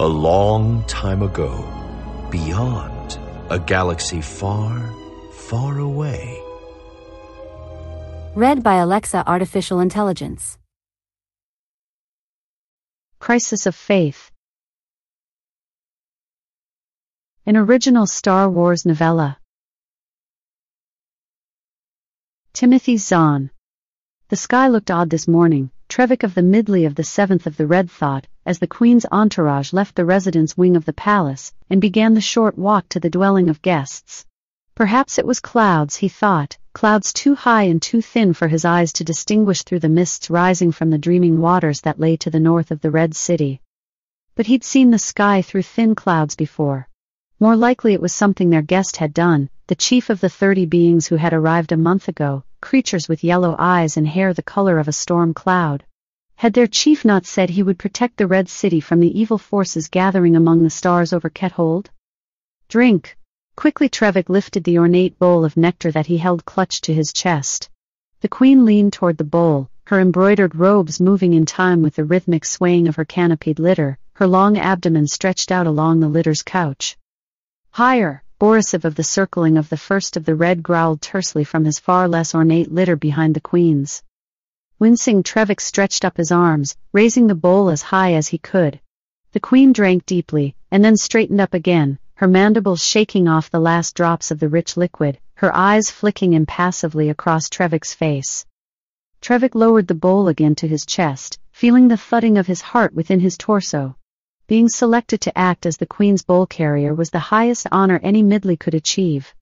A long time ago, beyond a galaxy far, far away. Read by Alexa Artificial Intelligence. Crisis of Faith. An original Star Wars novella. Timothy Zahn. The sky looked odd this morning, Trevik of the Midley of the Seventh of the Red thought, as the Queen's entourage left the residence wing of the palace, and began the short walk to the dwelling of guests. Perhaps it was clouds, he thought, clouds too high and too thin for his eyes to distinguish through the mists rising from the dreaming waters that lay to the north of the Red City. But he'd seen the sky through thin clouds before. More likely it was something their guest had done, the chief of the thirty beings who had arrived a month ago, creatures with yellow eyes and hair the color of a storm cloud. Had their chief not said he would protect the Red City from the evil forces gathering among the stars over Quethold? Drink. Quickly Trevik lifted the ornate bowl of nectar that he held clutched to his chest. The queen leaned toward the bowl, her embroidered robes moving in time with the rhythmic swaying of her canopied litter, her long abdomen stretched out along the litter's couch. Higher, Borisov of the circling of the first of the red growled tersely from his far less ornate litter behind the queen's. Wincing Trevik stretched up his arms, raising the bowl as high as he could. The queen drank deeply, and then straightened up again, her mandibles shaking off the last drops of the rich liquid, her eyes flicking impassively across Trevik's face. Trevik lowered the bowl again to his chest, feeling the thudding of his heart within his torso. Being selected to act as the Queen's bowl carrier was the highest honor any Midley could achieve.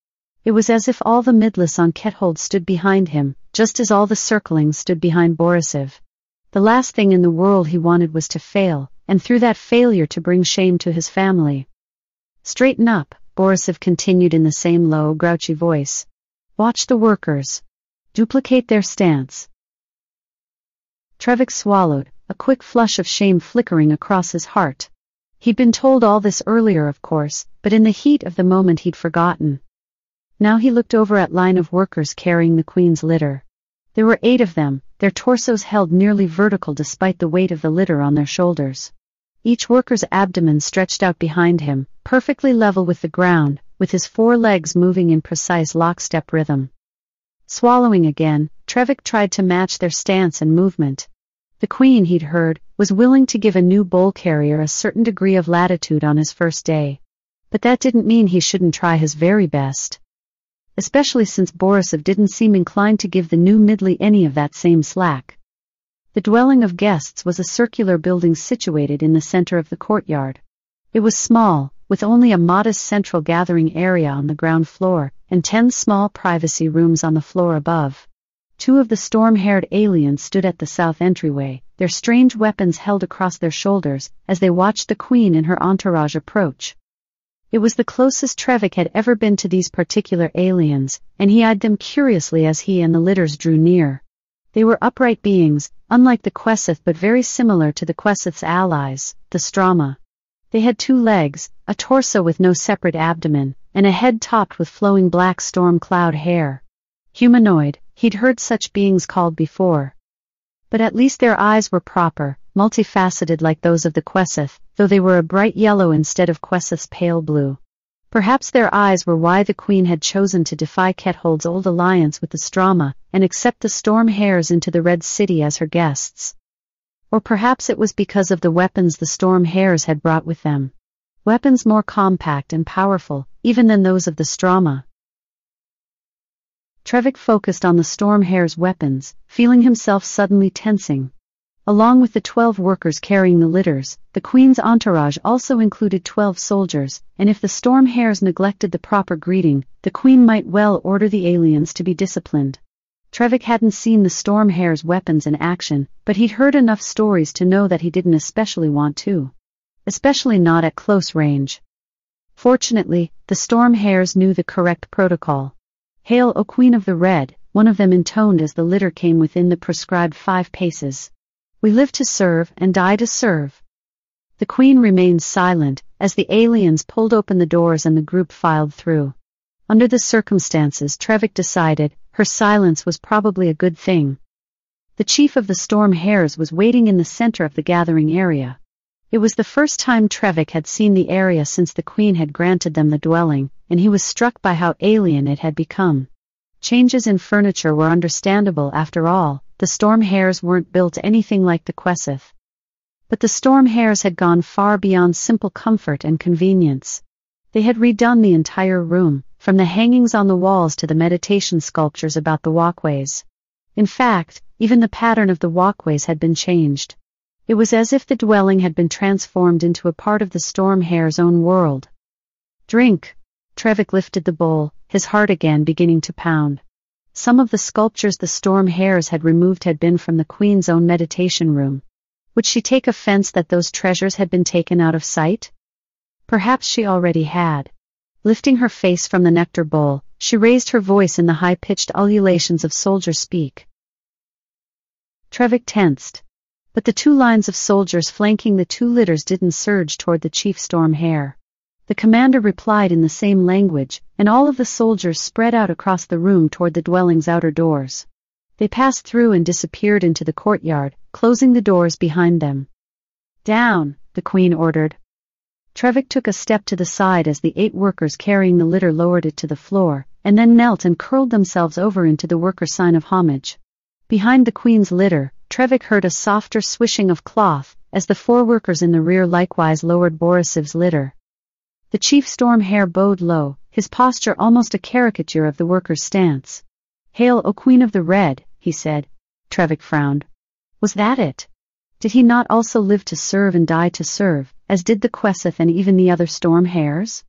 It was as if all the Midlis on Quethold stood behind him, just as all the circlings stood behind Borisov. The last thing in the world he wanted was to fail, and through that failure to bring shame to his family. Straighten up, Borisov continued in the same low, grouchy voice. Watch the workers. Duplicate their stance. Trevik swallowed, a quick flush of shame flickering across his heart. He'd been told all this earlier of course, but in the heat of the moment he'd forgotten. Now he looked over at line of workers carrying the queen's litter. There were eight of them, their torsos held nearly vertical despite the weight of the litter on their shoulders. Each worker's abdomen stretched out behind him, perfectly level with the ground, with his four legs moving in precise lockstep rhythm. Swallowing again, Trevik tried to match their stance and movement. The queen, he'd heard, was willing to give a new bowl carrier a certain degree of latitude on his first day. But that didn't mean he shouldn't try his very best. Especially since Borisov didn't seem inclined to give the new Midley any of that same slack. The dwelling of guests was a circular building situated in the center of the courtyard. It was small, with only a modest central gathering area on the ground floor, and ten small privacy rooms on the floor above. Two of the storm-haired aliens stood at the south entryway, their strange weapons held across their shoulders, as they watched the queen and her entourage approach. It was the closest Trevik had ever been to these particular aliens, and he eyed them curiously as he and the litters drew near. They were upright beings, unlike the Quesoth but very similar to the Quesoth's allies, the Strama. They had two legs, a torso with no separate abdomen, and a head topped with flowing black storm cloud hair. Humanoid, He'd heard such beings called before. But at least their eyes were proper, multifaceted like those of the Quesoth, though they were a bright yellow instead of Quesoth's pale blue. Perhaps their eyes were why the queen had chosen to defy Quethold's old alliance with the Strama, and accept the storm hares into the Red City as her guests. Or perhaps it was because of the weapons the storm hares had brought with them. Weapons more compact and powerful, even than those of the Strama. Trevik focused on the storm hare's weapons, feeling himself suddenly tensing. Along with the twelve workers carrying the litters, the queen's entourage also included twelve soldiers, and if the storm hares neglected the proper greeting, the queen might well order the aliens to be disciplined. Trevik hadn't seen the storm hare's weapons in action, but he'd heard enough stories to know that he didn't especially want to. Especially not at close range. Fortunately, the storm hares knew the correct protocol. Hail, O Queen of the Red, one of them intoned as the litter came within the prescribed five paces. We live to serve and die to serve. The Queen remained silent as the aliens pulled open the doors and the group filed through. Under the circumstances, Trevik decided her silence was probably a good thing. The chief of the Storm Hares was waiting in the center of the gathering area. It was the first time Trevik had seen the area since the Queen had granted them the dwelling, and he was struck by how alien it had become. Changes in furniture were understandable after all, the storm hares weren't built anything like the Quesoth. But the storm hares had gone far beyond simple comfort and convenience. They had redone the entire room, from the hangings on the walls to the meditation sculptures about the walkways. In fact, even the pattern of the walkways had been changed. It was as if the dwelling had been transformed into a part of the storm hare's own world. Drink. Trevik lifted the bowl, his heart again beginning to pound. Some of the sculptures the storm hares had removed had been from the queen's own meditation room. Would she take offense that those treasures had been taken out of sight? Perhaps she already had. Lifting her face from the nectar bowl, she raised her voice in the high-pitched ululations of soldier speak. Trevik tensed. But the two lines of soldiers flanking the two litters didn't surge toward the chief storm hare. The commander replied in the same language, and all of the soldiers spread out across the room toward the dwelling's outer doors. They passed through and disappeared into the courtyard, closing the doors behind them. Down, the queen ordered. Trevik took a step to the side as the eight workers carrying the litter lowered it to the floor, and then knelt and curled themselves over into the worker sign of homage. Behind the queen's litter, Trevik heard a softer swishing of cloth, as the four workers in the rear likewise lowered Borisov's litter. The chief storm hare bowed low, his posture almost a caricature of the worker's stance. Hail, O Queen of the Red, he said. Trevik frowned. Was that it? Did he not also live to serve and die to serve, as did the Quesoth and even the other storm hares?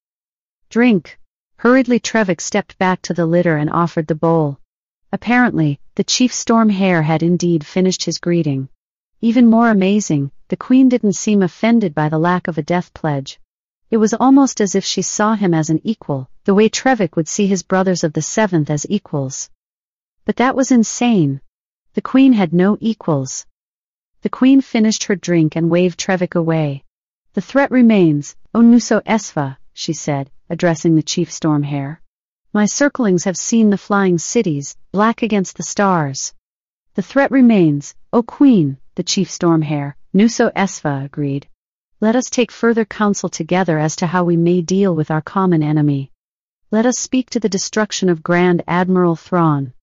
Drink. Hurriedly Trevik stepped back to the litter and offered the bowl. Apparently, the chief storm hare had indeed finished his greeting. Even more amazing, the queen didn't seem offended by the lack of a death pledge. It was almost as if she saw him as an equal, the way Trevik would see his brothers of the seventh as equals. But that was insane. The queen had no equals. The queen finished her drink and waved Trevik away. The threat remains, O Nuso Esva, she said, addressing the chief storm hare. My circlings have seen the flying cities, black against the stars. The threat remains, O queen, the chief storm hare, Nuso Esva agreed. Let us take further counsel together as to how we may deal with our common enemy. Let us speak to the destruction of Grand Admiral Thrawn.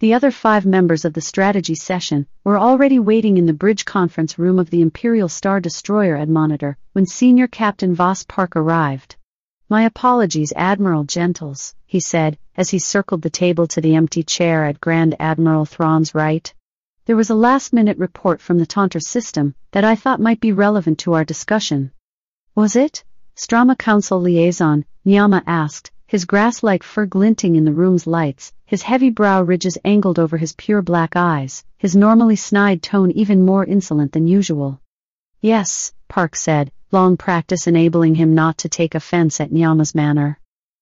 The other five members of the strategy session were already waiting in the bridge conference room of the Imperial Star Destroyer Admonitor when Senior Captain Voss Parck arrived. My apologies, Admiral Gentles, he said, as he circled the table to the empty chair at Grand Admiral Thrawn's right. There was a last-minute report from the Taunter system that I thought might be relevant to our discussion. Was it? Strama Council Liaison, Nyama asked, his grass-like fur glinting in the room's lights, his heavy brow ridges angled over his pure black eyes, his normally snide tone even more insolent than usual. Yes, Parck said, long practice enabling him not to take offense at Nyama's manner.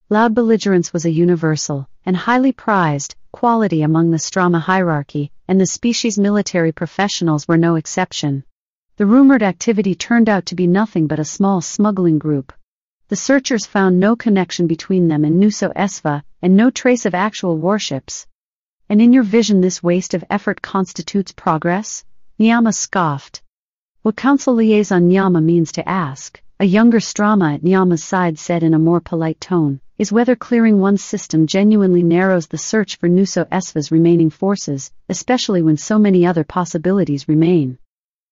Loud belligerence was a universal, and highly prized, quality among the Strama hierarchy, and the species military professionals were no exception. The rumored activity turned out to be nothing but a small smuggling group, the searchers found no connection between them and Nuso Esva, and no trace of actual warships. And in your vision this waste of effort constitutes progress? Nyama scoffed. What Council Liaison Nyama means to ask, a younger Strama at Nyama's side said in a more polite tone, is whether clearing one's system genuinely narrows the search for Nuso Esva's remaining forces, especially when so many other possibilities remain.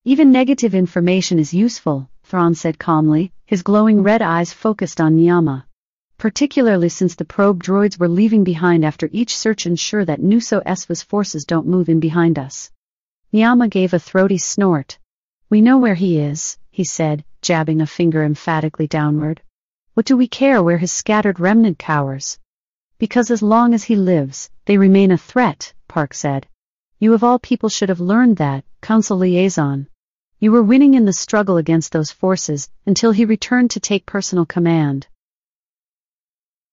Even negative information is useful, Thrawn said calmly, his glowing red eyes focused on Nyama. Particularly since the probe droids were leaving behind after each search ensure that Nuso Esva's forces don't move in behind us. Nyama gave a throaty snort. We know where he is, he said, jabbing a finger emphatically downward. What do we care where his scattered remnant cowers? Because as long as he lives, they remain a threat, Parck said. You of all people should have learned that, Council Liaison. You were winning in the struggle against those forces until he returned to take personal command.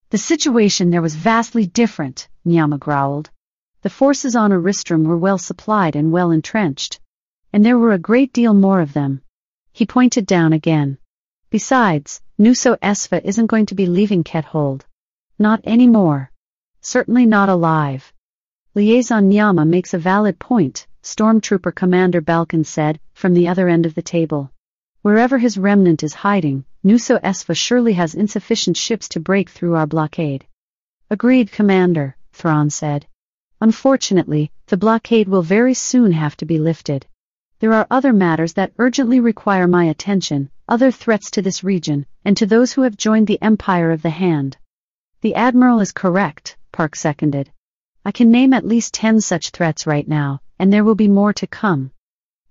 The situation there was vastly different, Nyama growled. The forces on Aristrum were well supplied and well entrenched. And there were a great deal more of them. He pointed down again. Besides, Nuso Esva isn't going to be leaving Quethold. Not anymore. Certainly not alive. Liaison Nyama makes a valid point, Stormtrooper Commander Balkan said, from the other end of the table. Wherever his remnant is hiding, Nuso Esva surely has insufficient ships to break through our blockade. Agreed, Commander, Thrawn said. Unfortunately, the blockade will very soon have to be lifted. There are other matters that urgently require my attention, other threats to this region, and to those who have joined the Empire of the Hand. The Admiral is correct, Parck seconded. I can name at least ten such threats right now, and there will be more to come.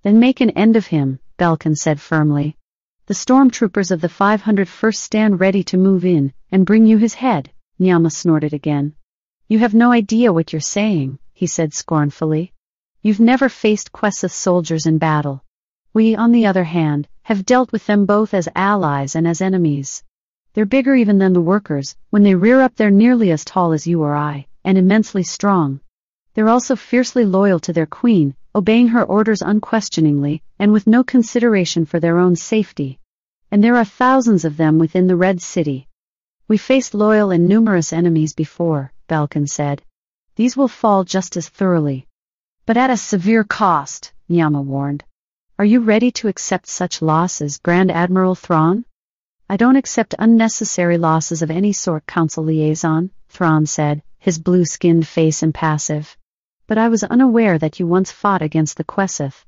Then make an end of him, Belkin said firmly. The stormtroopers of the 501st stand ready to move in and bring you his head, Nyama snorted again. You have no idea what you're saying, he said scornfully. You've never faced Quesoth soldiers in battle. We, on the other hand, have dealt with them both as allies and as enemies. They're bigger even than the workers, when they rear up they're nearly as tall as you or I, and immensely strong. They're also fiercely loyal to their queen, obeying her orders unquestioningly, and with no consideration for their own safety. And there are thousands of them within the Red City. We faced loyal and numerous enemies before, Balkan said. These will fall just as thoroughly. But at a severe cost, Nyama warned. Are you ready to accept such losses, Grand Admiral Thrawn? I don't accept unnecessary losses of any sort, Council Liaison, Thrawn said, his blue-skinned face impassive. But I was unaware that you once fought against the Quesoth.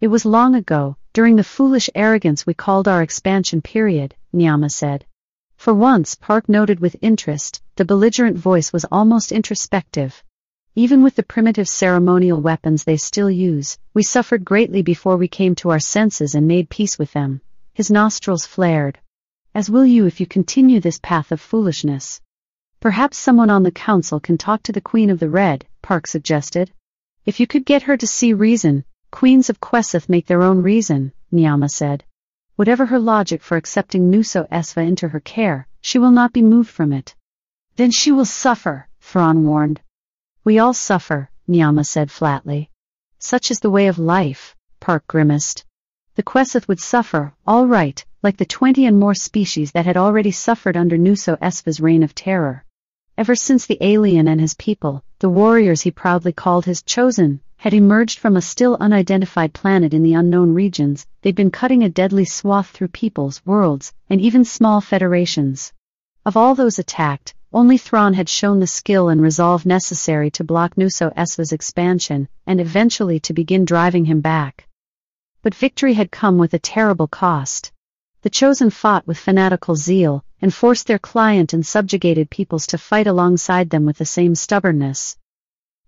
It was long ago, during the foolish arrogance we called our expansion period, Nyama said. For once, Parck noted with interest, the belligerent voice was almost introspective. Even with the primitive ceremonial weapons they still use, we suffered greatly before we came to our senses and made peace with them. His nostrils flared. As will you if you continue this path of foolishness. Perhaps someone on the council can talk to the Queen of the Red, Parck suggested. If you could get her to see reason, queens of Quesoth make their own reason, Nyama said. Whatever her logic for accepting Nuso Esva into her care, she will not be moved from it. Then she will suffer, Thrawn warned. We all suffer, Nyama said flatly. Such is the way of life, Parck grimaced. The Quesoth would suffer, all right, like the twenty and more species that had already suffered under Nuso Esva's reign of terror. Ever since the alien and his people, the warriors he proudly called his chosen, had emerged from a still unidentified planet in the unknown regions, they'd been cutting a deadly swath through peoples, worlds, and even small federations. Of all those attacked, only Thrawn had shown the skill and resolve necessary to block Nuso Esva's expansion, and eventually to begin driving him back. But victory had come with a terrible cost. The Chosen fought with fanatical zeal, and forced their client and subjugated peoples to fight alongside them with the same stubbornness.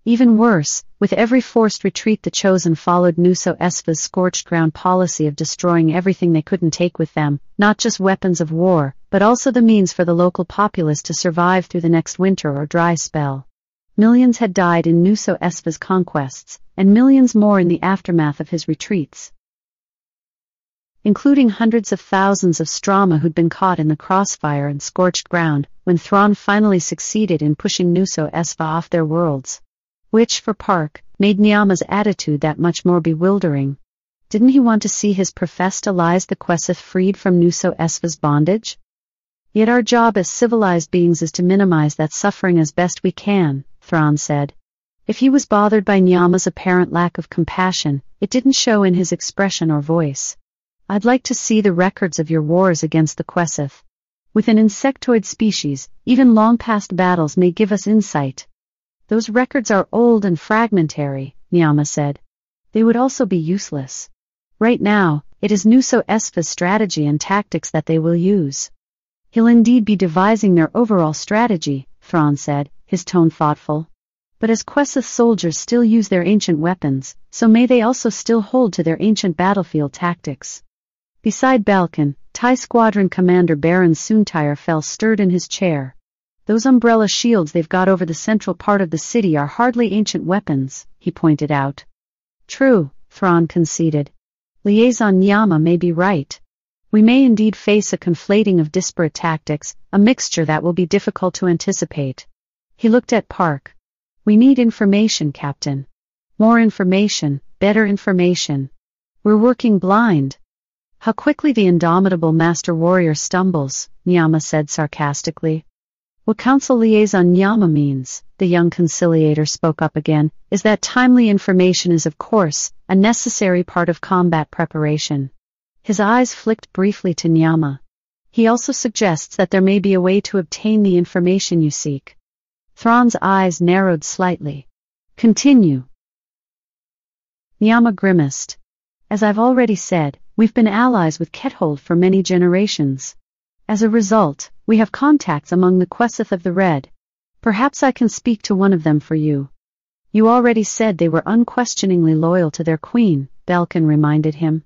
Even worse, with every forced retreat the Chosen followed Nuso Esva's scorched ground policy of destroying everything they couldn't take with them, not just weapons of war, but also the means for the local populace to survive through the next winter or dry spell. Millions had died in Nuso Esva's conquests, and millions more in the aftermath of his retreats. Including hundreds of thousands of Strama who'd been caught in the crossfire and scorched ground, when Thrawn finally succeeded in pushing Nuso Esva off their worlds which, for Parck, made Nyama's attitude that much more bewildering. Didn't he want to see his professed allies the Quesoth freed from Nuso Esva's bondage? Yet our job as civilized beings is to minimize that suffering as best we can, Thrawn said. If he was bothered by Nyama's apparent lack of compassion, it didn't show in his expression or voice. I'd like to see the records of your wars against the Quesoth. With an insectoid species, even long past battles may give us insight, those records are old and fragmentary, Nyama said. They would also be useless. Right now, it is Nuso Esva's strategy and tactics that they will use. He'll indeed be devising their overall strategy, Thrawn said, his tone thoughtful. But as Quesoth soldiers still use their ancient weapons, so may they also still hold to their ancient battlefield tactics. Beside Balkan, TIE Squadron Commander Baron Soontir Fel stirred in his chair, those umbrella shields they've got over the central part of the city are hardly ancient weapons, he pointed out. True, Thrawn conceded. Liaison Nyama may be right. We may indeed face a conflating of disparate tactics, a mixture that will be difficult to anticipate. He looked at Parck. We need information, Captain. More information, better information. We're working blind. How quickly the indomitable master warrior stumbles, Nyama said sarcastically. What Council Liaison Nyama means, the young conciliator spoke up again, is that timely information is of course, a necessary part of combat preparation. His eyes flicked briefly to Nyama. He also suggests that there may be a way to obtain the information you seek. Thrawn's eyes narrowed slightly. Continue. Nyama grimaced. As I've already said, we've been allies with Quethold for many generations. As a result, we have contacts among the Quesith of the Red. Perhaps I can speak to one of them for you. You already said they were unquestioningly loyal to their queen, Belkin reminded him.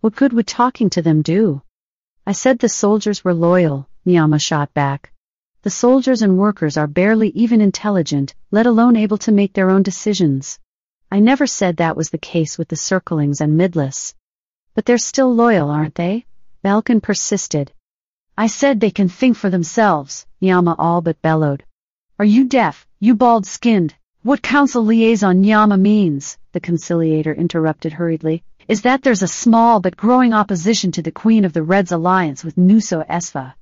What good would talking to them do? I said the soldiers were loyal, Nyama shot back. The soldiers and workers are barely even intelligent, let alone able to make their own decisions. I never said that was the case with the circlings and midless. But they're still loyal, aren't they? Belkin persisted, I said they can think for themselves, Nyama all but bellowed. Are you deaf, you bald-skinned? What council liaison Nyama means, the conciliator interrupted hurriedly, is that there's a small but growing opposition to the Queen of the Red's alliance with Nuso Esva.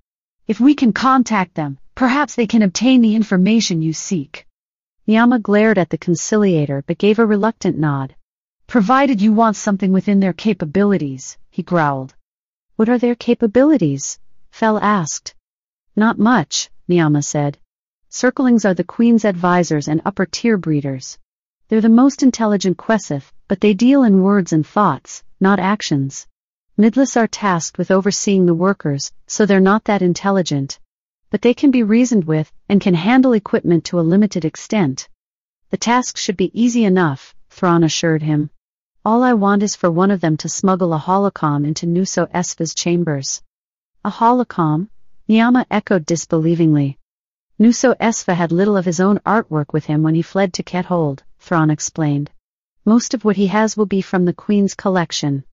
If we can contact them, perhaps they can obtain the information you seek. Nyama glared at the conciliator but gave a reluctant nod. Provided you want something within their capabilities, he growled. What are their capabilities? Fel asked. Not much, Nyama said. Circlings are the queen's advisors and upper-tier breeders. They're the most intelligent Quesoth, but they deal in words and thoughts, not actions. Midless are tasked with overseeing the workers, so they're not that intelligent. But they can be reasoned with, and can handle equipment to a limited extent. The task should be easy enough, Thrawn assured him. All I want is for one of them to smuggle a holocam into Nuso Esva's chambers. A holocam? Nyama echoed disbelievingly. Nuso Esva had little of his own artwork with him when he fled to Quethold, Thrawn explained. Most of what he has will be from the Queen's collection.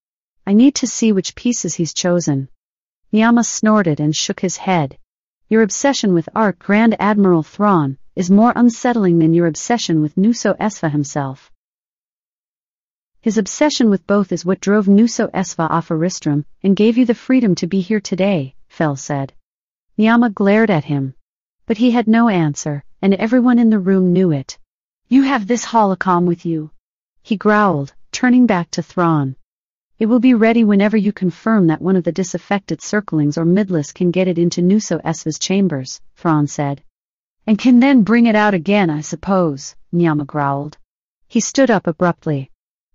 I need to see which pieces he's chosen. Nyama snorted and shook his head. Your obsession with art, Grand Admiral Thrawn, is more unsettling than your obsession with Nuso Esva himself. His obsession with both is what drove Nuso Esva off Aristram and gave you the freedom to be here today, Fel said. Nyama glared at him. But he had no answer, and everyone in the room knew it. You have this holocam with you. He growled, turning back to Thrawn. It will be ready whenever you confirm that one of the disaffected circlings or midless can get it into Nuso Esva's chambers, Thrawn said. And can then bring it out again, I suppose, Nyama growled. He stood up abruptly.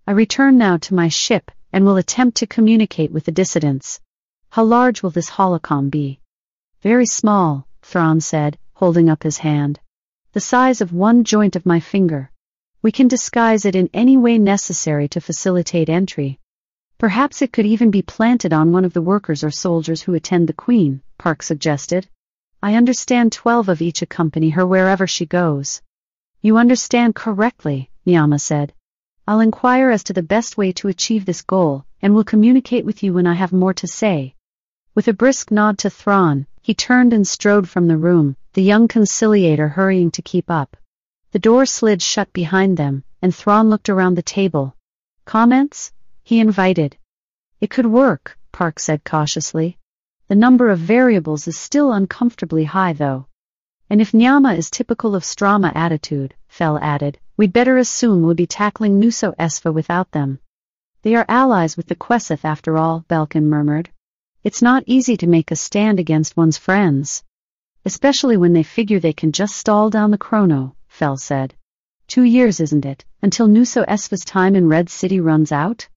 I return now to my ship and will attempt to communicate with the dissidents. How large will this holocam be? Very small, Thrawn said, holding up his hand. The size of one joint of my finger. We can disguise it in any way necessary to facilitate entry. Perhaps it could even be planted on one of the workers or soldiers who attend the Queen, Parck suggested. I understand twelve of each accompany her wherever she goes. You understand correctly, Nyama said. I'll inquire as to the best way to achieve this goal, and will communicate with you when I have more to say. With a brisk nod to Thrawn, he turned and strode from the room, the young conciliator hurrying to keep up. The door slid shut behind them, and Thrawn looked around the table. Comments? He invited. It could work, Parck said cautiously. The number of variables is still uncomfortably high though. And if Nyama is typical of Strama attitude, Fel added, we'd better assume we'll be tackling Nuso Esva without them. They are allies with the Quesith after all, Belkin murmured. It's not easy to make a stand against one's friends. Especially when they figure they can just stall down the chrono, Fel said. Two years, isn't it, until Nuso Esva's time in Red City runs out?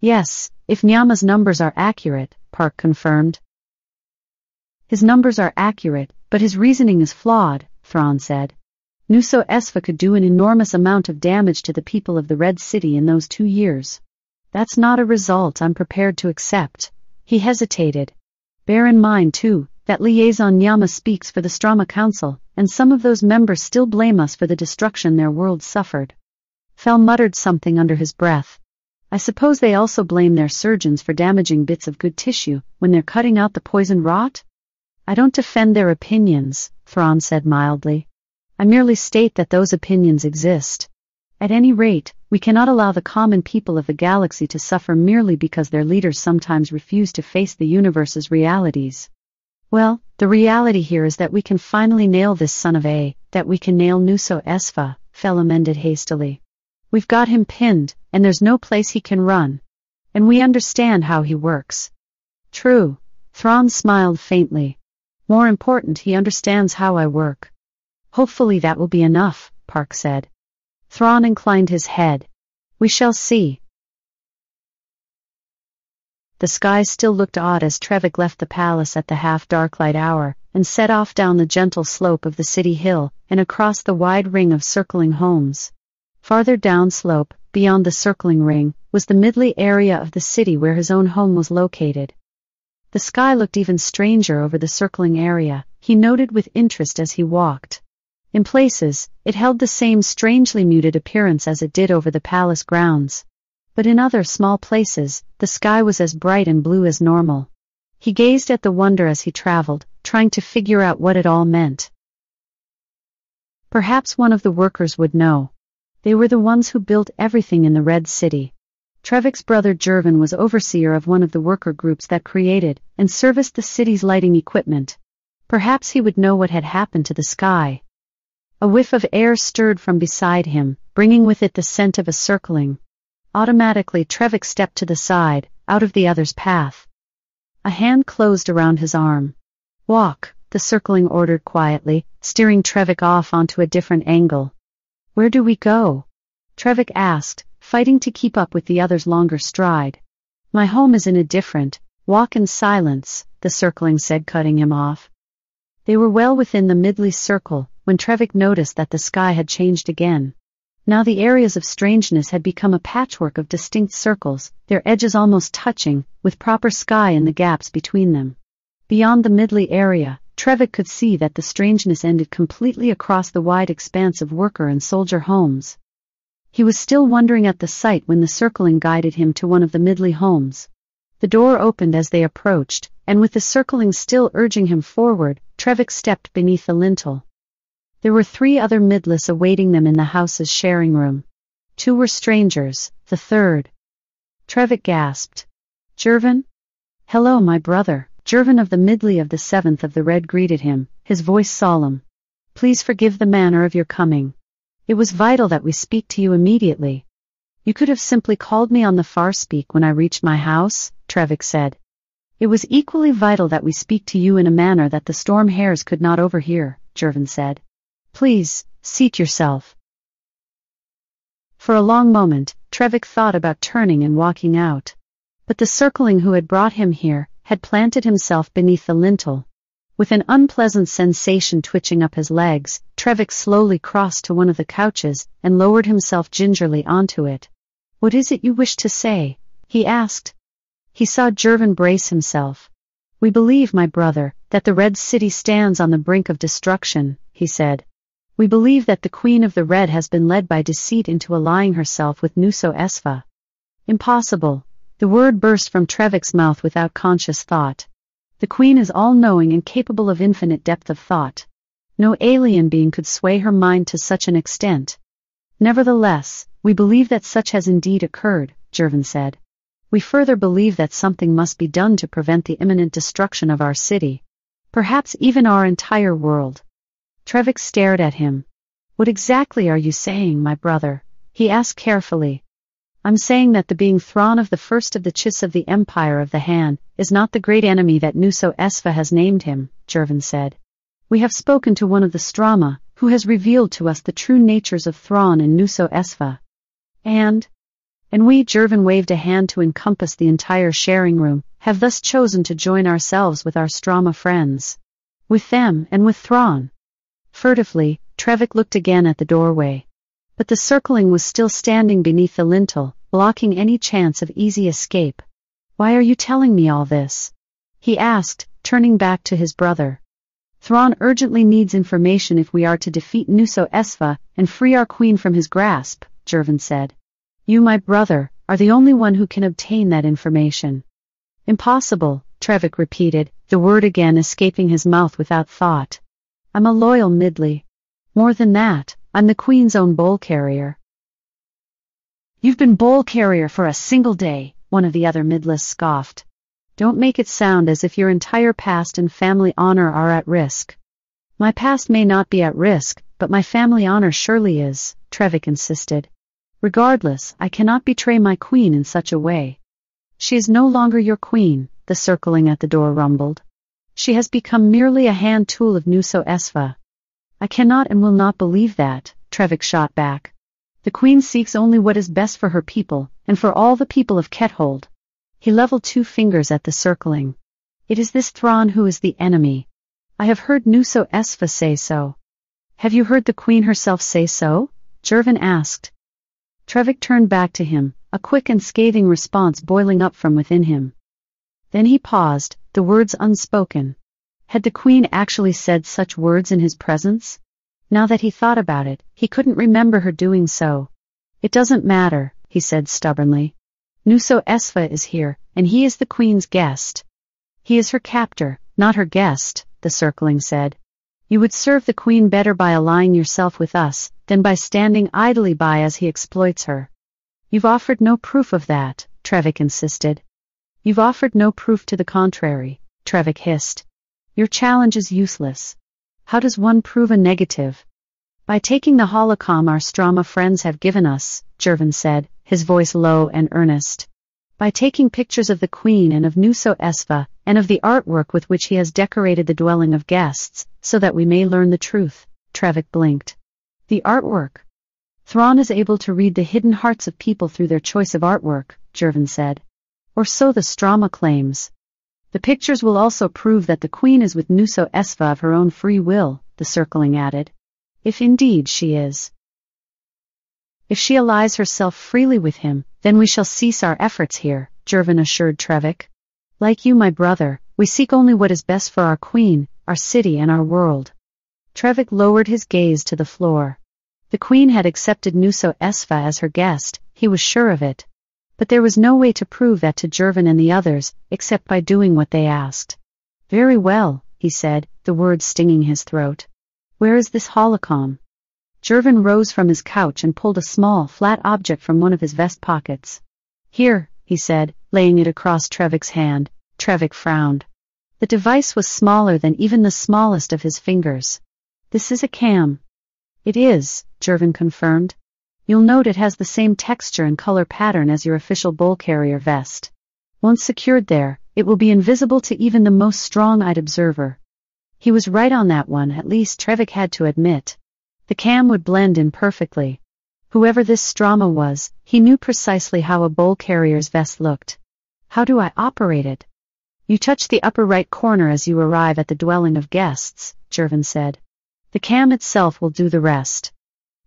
Yes, if Nyama's numbers are accurate, Parck confirmed. His numbers are accurate, but his reasoning is flawed, Thrawn said. Nuso Esva could do an enormous amount of damage to the people of the Red City in those two years. That's not a result I'm prepared to accept. He hesitated. Bear in mind, too, that Liaison Nyama speaks for the Strama Council, and some of those members still blame us for the destruction their world suffered. Fel muttered something under his breath. I suppose they also blame their surgeons for damaging bits of good tissue when they're cutting out the poison rot? I don't defend their opinions, Thrawn said mildly. I merely state that those opinions exist. At any rate, we cannot allow the common people of the galaxy to suffer merely because their leaders sometimes refuse to face the universe's realities. Well, The reality here is that we can finally nail this son of A, that we can nail Nuso Esva, Fel amended hastily. We've got him pinned, and there's no place he can run. And we understand how he works. True. Thrawn smiled faintly. More important, he understands how I work. Hopefully that will be enough, Parck said. Thrawn inclined his head. We shall see. The sky still looked odd as Trevik left the palace at the half-dark light hour, and set off down the gentle slope of the city hill, and across the wide ring of circling homes. Farther down slope, beyond the circling ring, was the midly area of the city where his own home was located. The sky looked even stranger over the circling area, he noted with interest as he walked. In places, it held the same strangely muted appearance as it did over the palace grounds. But in other small places, the sky was as bright and blue as normal. He gazed at the wonder as he traveled, trying to figure out what it all meant. Perhaps one of the workers would know. They were the ones who built everything in the Red City. Trevik's brother Jervin was overseer of one of the worker groups that created and serviced the city's lighting equipment. Perhaps he would know what had happened to the sky. A whiff of air stirred from beside him, bringing with it the scent of a circling. Automatically Trevik stepped to the side, out of the other's path. A hand closed around his arm. Walk, the circling ordered quietly, steering Trevik off onto a different angle. Where do we go? Trevik asked, fighting to keep up with the other's longer stride. My home is in a different, walk in silence, the circling said cutting him off. They were well within the midly circle, when Trevik noticed that the sky had changed again. Now the areas of strangeness had become a patchwork of distinct circles, their edges almost touching, with proper sky in the gaps between them. Beyond the midly area, Trevik could see that the strangeness ended completely across the wide expanse of worker and soldier homes. He was still wondering at the sight when the circling guided him to one of the midly homes. The door opened as they approached, and with the circling still urging him forward, Trevik stepped beneath the lintel. There were three other midless awaiting them in the house's sharing room. Two were strangers, the third. Trevik gasped. Jervin? Hello, my brother. Jervin of the Midley of the Seventh of the Red greeted him, his voice solemn. Please forgive the manner of your coming. It was vital that we speak to you immediately. You could have simply called me on the far speak when I reached my house, Trevik said. It was equally vital that we speak to you in a manner that the storm hares could not overhear, Jervin said. Please, seat yourself. For a long moment, Trevik thought about turning and walking out. But the circling who had brought him here had planted himself beneath the lintel. With an unpleasant sensation twitching up his legs, Trevik slowly crossed to one of the couches and lowered himself gingerly onto it. What is it you wish to say? he asked. He saw Jervin brace himself. We believe, my brother, that the Red City stands on the brink of destruction, he said. We believe that the Queen of the Red has been led by deceit into allying herself with Nuso Esva. Impossible. The word burst from Trevik's mouth without conscious thought. The Queen is all-knowing and capable of infinite depth of thought. No alien being could sway her mind to such an extent. Nevertheless, we believe that such has indeed occurred, Jervin said. We further believe that something must be done to prevent the imminent destruction of our city. Perhaps even our entire world. Trevik stared at him. What exactly are you saying, my brother? He asked carefully. I'm saying that the being Thrawn of the first of the Chiss of the Empire of the Hand is not the great enemy that Nuso Esva has named him, Jervin said. We have spoken to one of the Strama, who has revealed to us the true natures of Thrawn and Nuso Esva. And, and we, Jervin waved a hand to encompass the entire sharing room, have thus chosen to join ourselves with our Strama friends. With them and with Thrawn. Furtively, Trevik looked again at the doorway. But the circling was still standing beneath the lintel, blocking any chance of easy escape. Why are you telling me all this? He asked, turning back to his brother. Thrawn urgently needs information if we are to defeat Nuso Esva and free our queen from his grasp, Jervin said. You, my brother, are the only one who can obtain that information. Impossible, Trevik repeated, the word again escaping his mouth without thought. I'm a loyal Midley. More than that, I'm the Queen's own bowl carrier. You've been bowl carrier for a single day, one of the other Midless scoffed. Don't make it sound as if your entire past and family honor are at risk. My past may not be at risk, but my family honor surely is, Trevik insisted. Regardless, I cannot betray my queen in such a way. She is no longer your queen, the circling at the door rumbled. She has become merely a hand tool of Nuso Esva. I cannot and will not believe that, Trevik shot back. The queen seeks only what is best for her people, and for all the people of Quethold. He leveled two fingers at the circling. It is this Thrawn who is the enemy. I have heard Nuso Esva say so. Have you heard the queen herself say so? Jervin asked. Trevik turned back to him, a quick and scathing response boiling up from within him. Then he paused, the words unspoken. Had the queen actually said such words in his presence? Now that he thought about it, he couldn't remember her doing so. It doesn't matter, he said stubbornly. Nuso Esva is here, and he is the queen's guest. He is her captor, not her guest, the circling said. You would serve the queen better by allying yourself with us, than by standing idly by as he exploits her. You've offered no proof of that, Trevik insisted. You've offered no proof to the contrary, Trevik hissed. Your challenge is useless. How does one prove a negative? By taking the holocam our Strama friends have given us, Jervin said, his voice low and earnest. By taking pictures of the Queen and of Nuso Esva, and of the artwork with which he has decorated the dwelling of guests, so that we may learn the truth, Trevik blinked. The artwork. Thrawn is able to read the hidden hearts of people through their choice of artwork, Jervin said. Or so the Strama claims. The pictures will also prove that the queen is with Nuso Esva of her own free will, the circling added. If indeed she is. If she allies herself freely with him, then we shall cease our efforts here, Jervin assured Trevik. Like you, my brother, we seek only what is best for our queen, our city and our world. Trevik lowered his gaze to the floor. The queen had accepted Nuso Esva as her guest, he was sure of it but there was no way to prove that to Jervin and the others, except by doing what they asked. Very well, he said, the words stinging his throat. Where is this holocam? Jervin rose from his couch and pulled a small, flat object from one of his vest pockets. Here, he said, laying it across Trevik's hand. Trevik frowned. The device was smaller than even the smallest of his fingers. This is a cam. It is, Jervin confirmed. You'll note it has the same texture and color pattern as your official bowl carrier vest. Once secured there, it will be invisible to even the most strong-eyed observer. He was right on that one, at least Trevik had to admit. The cam would blend in perfectly. Whoever this Strama was, he knew precisely how a bowl carrier's vest looked. How do I operate it? You touch the upper right corner as you arrive at the dwelling of guests, Jervin said. The cam itself will do the rest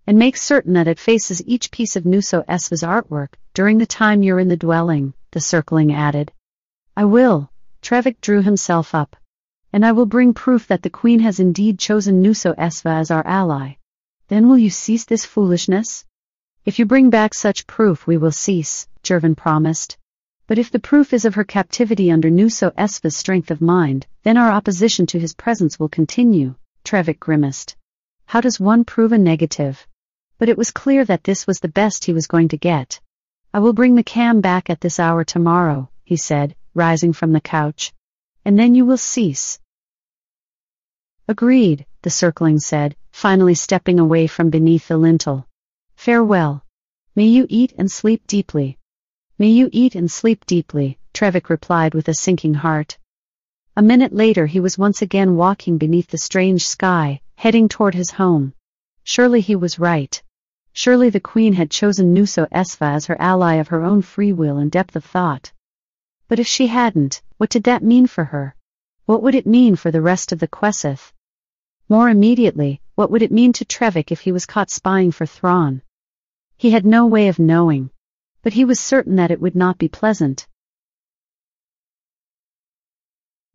and make certain that it faces each piece of Nuso Esva's artwork during the time you're in the dwelling, the circling added. I will, Trevik drew himself up. And I will bring proof that the Queen has indeed chosen Nuso Esva as our ally. Then will you cease this foolishness? If you bring back such proof we will cease, Jervin promised. But if the proof is of her captivity under Nuso Esva's strength of mind, then our opposition to his presence will continue, Trevik grimaced. How does one prove a negative? But it was clear that this was the best he was going to get. I will bring the cam back at this hour tomorrow, he said, rising from the couch. And then you will cease. Agreed, the circling said, finally stepping away from beneath the lintel. Farewell. May you eat and sleep deeply. May you eat and sleep deeply, Trevik replied with a sinking heart. A minute later he was once again walking beneath the strange sky, heading toward his home. Surely he was right. Surely the queen had chosen Nuso Esva as her ally of her own free will and depth of thought. But if she hadn't, what did that mean for her? What would it mean for the rest of the Quesoth? More immediately, what would it mean to Trevik if he was caught spying for Thrawn? He had no way of knowing. But he was certain that it would not be pleasant.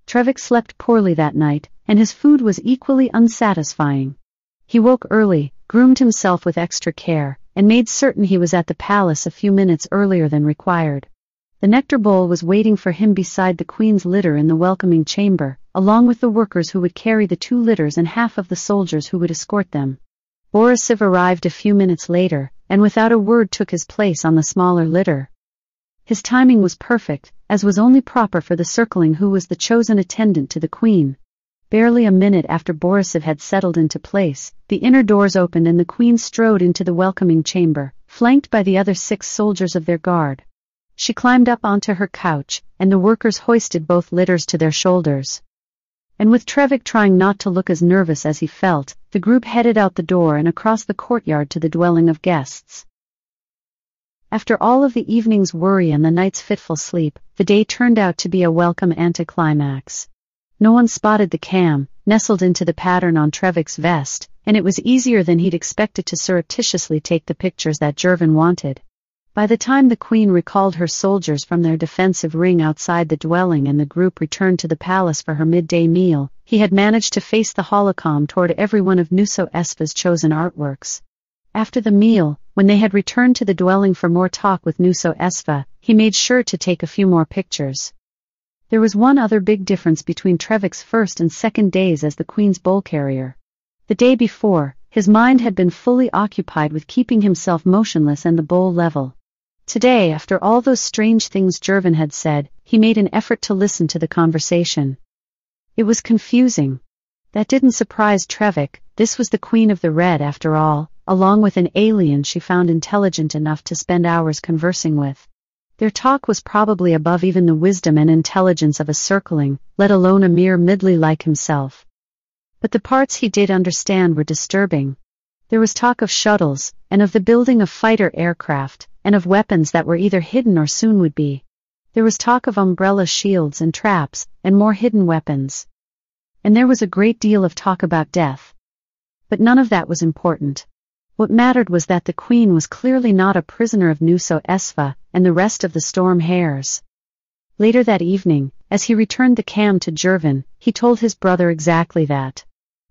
Trevik slept poorly that night, and his food was equally unsatisfying. He woke early, groomed himself with extra care, and made certain he was at the palace a few minutes earlier than required. The nectar bowl was waiting for him beside the queen's litter in the welcoming chamber, along with the workers who would carry the two litters and half of the soldiers who would escort them. Borisov arrived a few minutes later, and without a word took his place on the smaller litter. His timing was perfect, as was only proper for the circling who was the chosen attendant to the queen. Barely a minute after Borisov had settled into place, the inner doors opened and the queen strode into the welcoming chamber, flanked by the other six soldiers of their guard. She climbed up onto her couch, and the workers hoisted both litters to their shoulders. And with Trevik trying not to look as nervous as he felt, the group headed out the door and across the courtyard to the dwelling of guests. After all of the evening's worry and the night's fitful sleep, the day turned out to be a welcome anticlimax. No one spotted the cam, nestled into the pattern on Trevik's vest, and it was easier than he'd expected to surreptitiously take the pictures that Jervin wanted. By the time the queen recalled her soldiers from their defensive ring outside the dwelling and the group returned to the palace for her midday meal, he had managed to face the holocam toward every one of Nuso Esva's chosen artworks. After the meal, when they had returned to the dwelling for more talk with Nuso Esva, he made sure to take a few more pictures. There was one other big difference between Trevik's first and second days as the Queen's bowl carrier. The day before, his mind had been fully occupied with keeping himself motionless and the bowl level. Today, after all those strange things Jervin had said, he made an effort to listen to the conversation. It was confusing. That didn't surprise Trevik, this was the Queen of the Red after all, along with an alien she found intelligent enough to spend hours conversing with. Their talk was probably above even the wisdom and intelligence of a circling, let alone a mere midley like himself. But the parts he did understand were disturbing. There was talk of shuttles, and of the building of fighter aircraft, and of weapons that were either hidden or soon would be. There was talk of umbrella shields and traps, and more hidden weapons. And there was a great deal of talk about death. But none of that was important. What mattered was that the queen was clearly not a prisoner of Nuso Esva and the rest of the storm hares. Later that evening, as he returned the cam to Jervin, he told his brother exactly that.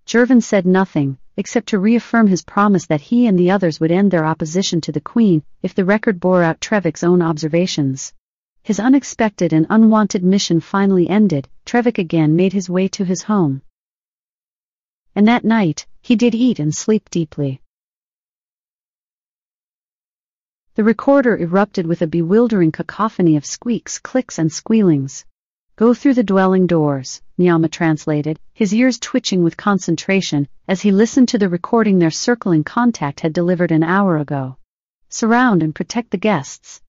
Jervin said nothing, except to reaffirm his promise that he and the others would end their opposition to the queen if the record bore out Trevik's own observations. His unexpected and unwanted mission finally ended, Trevik again made his way to his home. And that night, he did eat and sleep deeply. The recorder erupted with a bewildering cacophony of squeaks, clicks, and squealings. Go through the dwelling doors, Nyama translated, his ears twitching with concentration as he listened to the recording their circling contact had delivered an hour ago. Surround and protect the guests.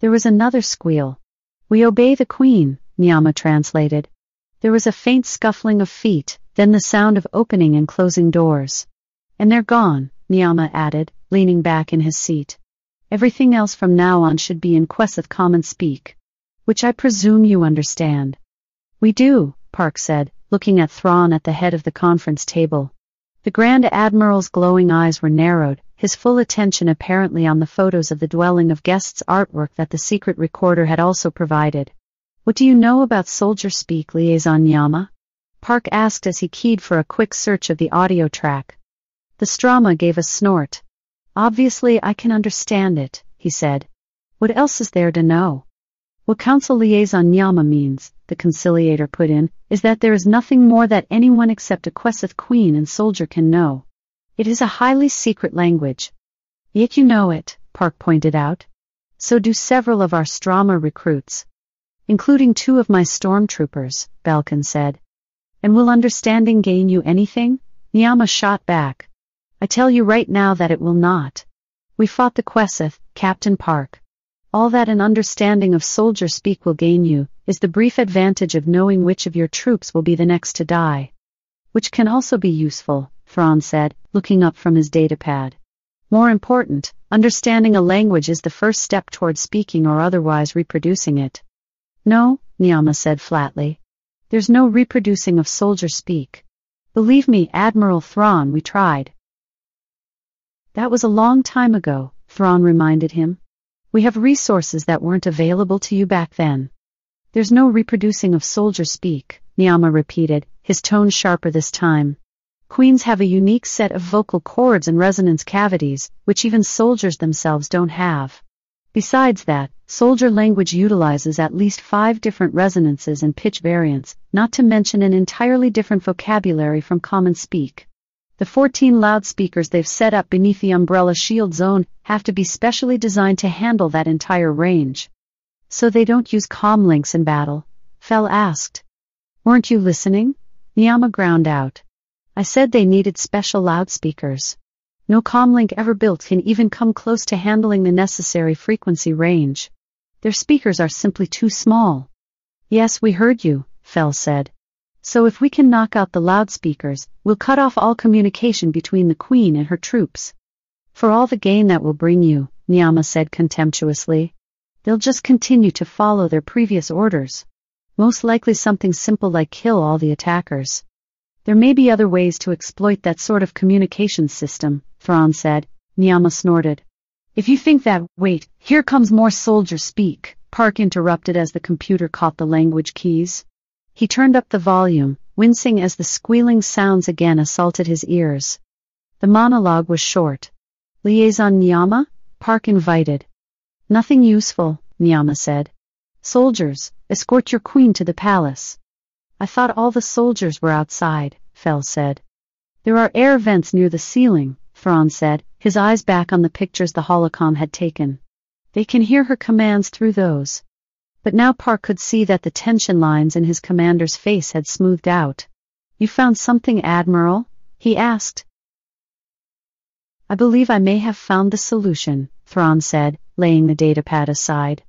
There was another squeal. We obey the queen, Nyama translated. There was a faint scuffling of feet, then the sound of opening and closing doors. And they're gone, Nyama added, leaning back in his seat. Everything else from now on should be in Quesoth common speak. Which I presume you understand. We do, Parck said, looking at Thrawn at the head of the conference table. The Grand Admiral's glowing eyes were narrowed, his full attention apparently on the photos of the dwelling of guests' artwork that the secret recorder had also provided. What do you know about soldier speak, Liaison Yama? Parck asked as he keyed for a quick search of the audio track. The Strama gave a snort. Obviously I can understand it, he said. What else is there to know? What Council Liaison Nyama means, the conciliator put in, is that there is nothing more that anyone except a Quesoth queen and soldier can know. It is a highly secret language. Yet you know it, Parck pointed out. So do several of our Strama recruits. Including two of my stormtroopers, Belkin said. And will understanding gain you anything? Nyama shot back. I tell you right now that it will not. We fought the Quesoth, Captain Parck. All that an understanding of soldier speak will gain you, is the brief advantage of knowing which of your troops will be the next to die. Which can also be useful, Thrawn said, looking up from his datapad. More important, understanding a language is the first step toward speaking or otherwise reproducing it. No, Nyama said flatly. There's no reproducing of soldier speak. Believe me, Admiral Thrawn, we tried. That was a long time ago, Thrawn reminded him. We have resources that weren't available to you back then. There's no reproducing of soldier speak, Nyama repeated, his tone sharper this time. Queens have a unique set of vocal cords and resonance cavities, which even soldiers themselves don't have. Besides that, soldier language utilizes at least five different resonances and pitch variants, not to mention an entirely different vocabulary from common speak. The 14 loudspeakers they've set up beneath the umbrella shield zone have to be specially designed to handle that entire range. So they don't use comlinks in battle? Fel asked. Weren't you listening? Niama ground out. I said they needed special loudspeakers. No comlink ever built can even come close to handling the necessary frequency range. Their speakers are simply too small. Yes, we heard you, Fel said. So if we can knock out the loudspeakers, we'll cut off all communication between the Queen and her troops. For all the gain that will bring you, Niama said contemptuously. They'll just continue to follow their previous orders. Most likely something simple like kill all the attackers. There may be other ways to exploit that sort of communication system, Thrawn said. Niama snorted. If you think that, wait, here comes more soldiers speak, Parck interrupted as the computer caught the language keys. He turned up the volume, wincing as the squealing sounds again assaulted his ears. The monologue was short. Liaison Niama? Parck invited. Nothing useful, Niama said. Soldiers, escort your queen to the palace. I thought all the soldiers were outside, Fel said. There are air vents near the ceiling, Thrawn said, his eyes back on the pictures the holocam had taken. They can hear her commands through those. But now Parck could see that the tension lines in his commander's face had smoothed out. You found something, Admiral? he asked. I believe I may have found the solution, Thrawn said, laying the datapad aside.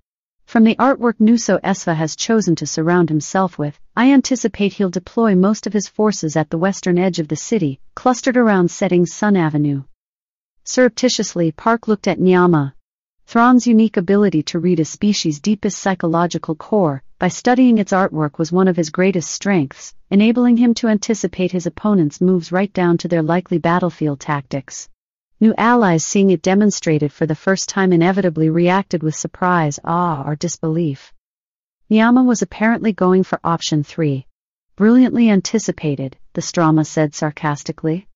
From the artwork Nuso Esva has chosen to surround himself with, I anticipate he'll deploy most of his forces at the western edge of the city, clustered around Setting Sun Avenue. Surreptitiously, Parck looked at Niama. Thrawn's unique ability to read a species' deepest psychological core, by studying its artwork was one of his greatest strengths, enabling him to anticipate his opponent's moves right down to their likely battlefield tactics. New allies seeing it demonstrated for the first time inevitably reacted with surprise, awe, or disbelief. Niama was apparently going for option three. Brilliantly anticipated, the Strama said sarcastically.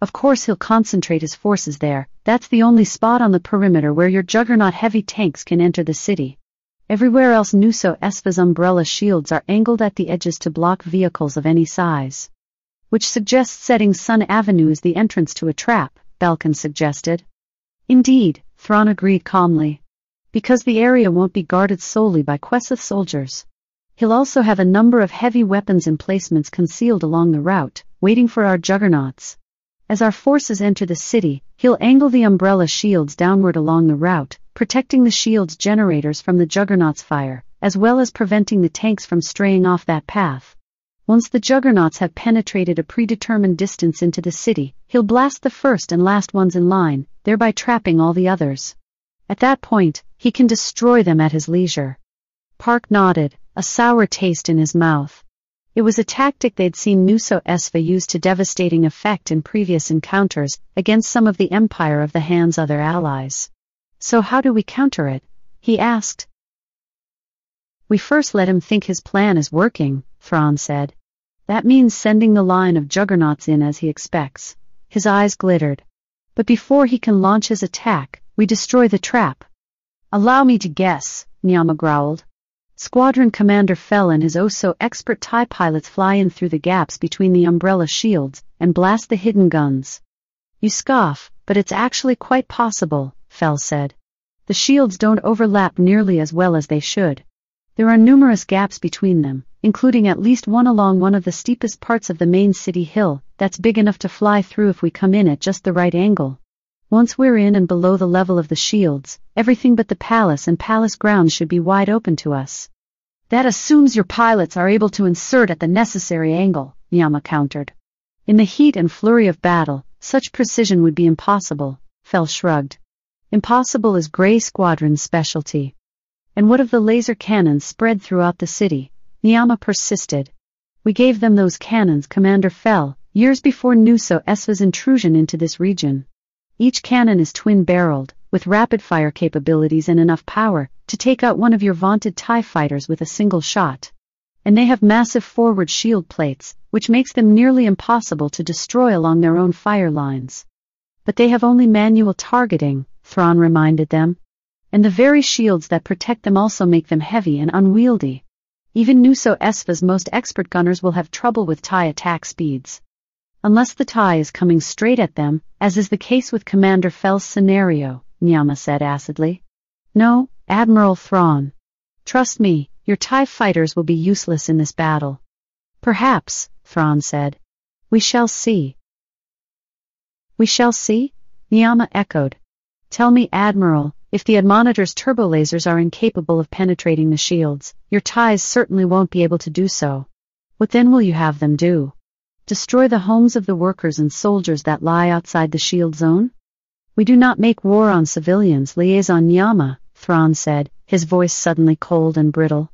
Of course he'll concentrate his forces there, that's the only spot on the perimeter where your juggernaut heavy tanks can enter the city. Everywhere else Nuso Esva's umbrella shields are angled at the edges to block vehicles of any size. Which suggests setting Sun Avenue as the entrance to a trap. Belkin suggested. Indeed, Thrawn agreed calmly. Because the area won't be guarded solely by Quesoth soldiers. He'll also have a number of heavy weapons emplacements concealed along the route, waiting for our juggernauts. As our forces enter the city, he'll angle the umbrella shields downward along the route, protecting the shield's generators from the juggernaut's fire, as well as preventing the tanks from straying off that path. Once the juggernauts have penetrated a predetermined distance into the city, he'll blast the first and last ones in line, thereby trapping all the others. At that point, he can destroy them at his leisure. Parck nodded, a sour taste in his mouth. It was a tactic they'd seen Nuso Esva use to devastating effect in previous encounters against some of the Empire of the Hand's other allies. So how do we counter it? he asked. We first let him think his plan is working, Thrawn said. That means sending the line of juggernauts in as he expects. His eyes glittered. But before he can launch his attack, we destroy the trap. Allow me to guess, Nyama growled. Squadron Commander Fel and his oh-so-expert TIE pilots fly in through the gaps between the umbrella shields and blast the hidden guns. You scoff, but it's actually quite possible, Fel said. The shields don't overlap nearly as well as they should. There are numerous gaps between them, including at least one along one of the steepest parts of the main city hill, that's big enough to fly through if we come in at just the right angle. Once we're in and below the level of the shields, everything but the palace and palace grounds should be wide open to us. That assumes your pilots are able to insert at the necessary angle, Niama countered. In the heat and flurry of battle, such precision would be impossible, Fel shrugged. Impossible is Grey Squadron's specialty. And what of the laser cannons spread throughout the city? Niama persisted. We gave them those cannons, Commander Fel, years before Nuso Esva's intrusion into this region. Each cannon is twin-barreled, with rapid-fire capabilities and enough power to take out one of your vaunted TIE fighters with a single shot. And they have massive forward shield plates, which makes them nearly impossible to destroy along their own fire lines. But they have only manual targeting, Thrawn reminded them. And the very shields that protect them also make them heavy and unwieldy. Even Nuso Esva's most expert gunners will have trouble with TIE attack speeds. Unless the TIE is coming straight at them, as is the case with Commander Fel's scenario, Niama said acidly. No, Admiral Thrawn. Trust me, your TIE fighters will be useless in this battle. Perhaps, Thrawn said. We shall see. We shall see? Niama echoed. Tell me, Admiral, if the Admonitor's turbolasers are incapable of penetrating the shields, your TIEs certainly won't be able to do so. What then will you have them do? Destroy the homes of the workers and soldiers that lie outside the shield zone? We do not make war on civilians, Liaison Niama, Thrawn said, his voice suddenly cold and brittle.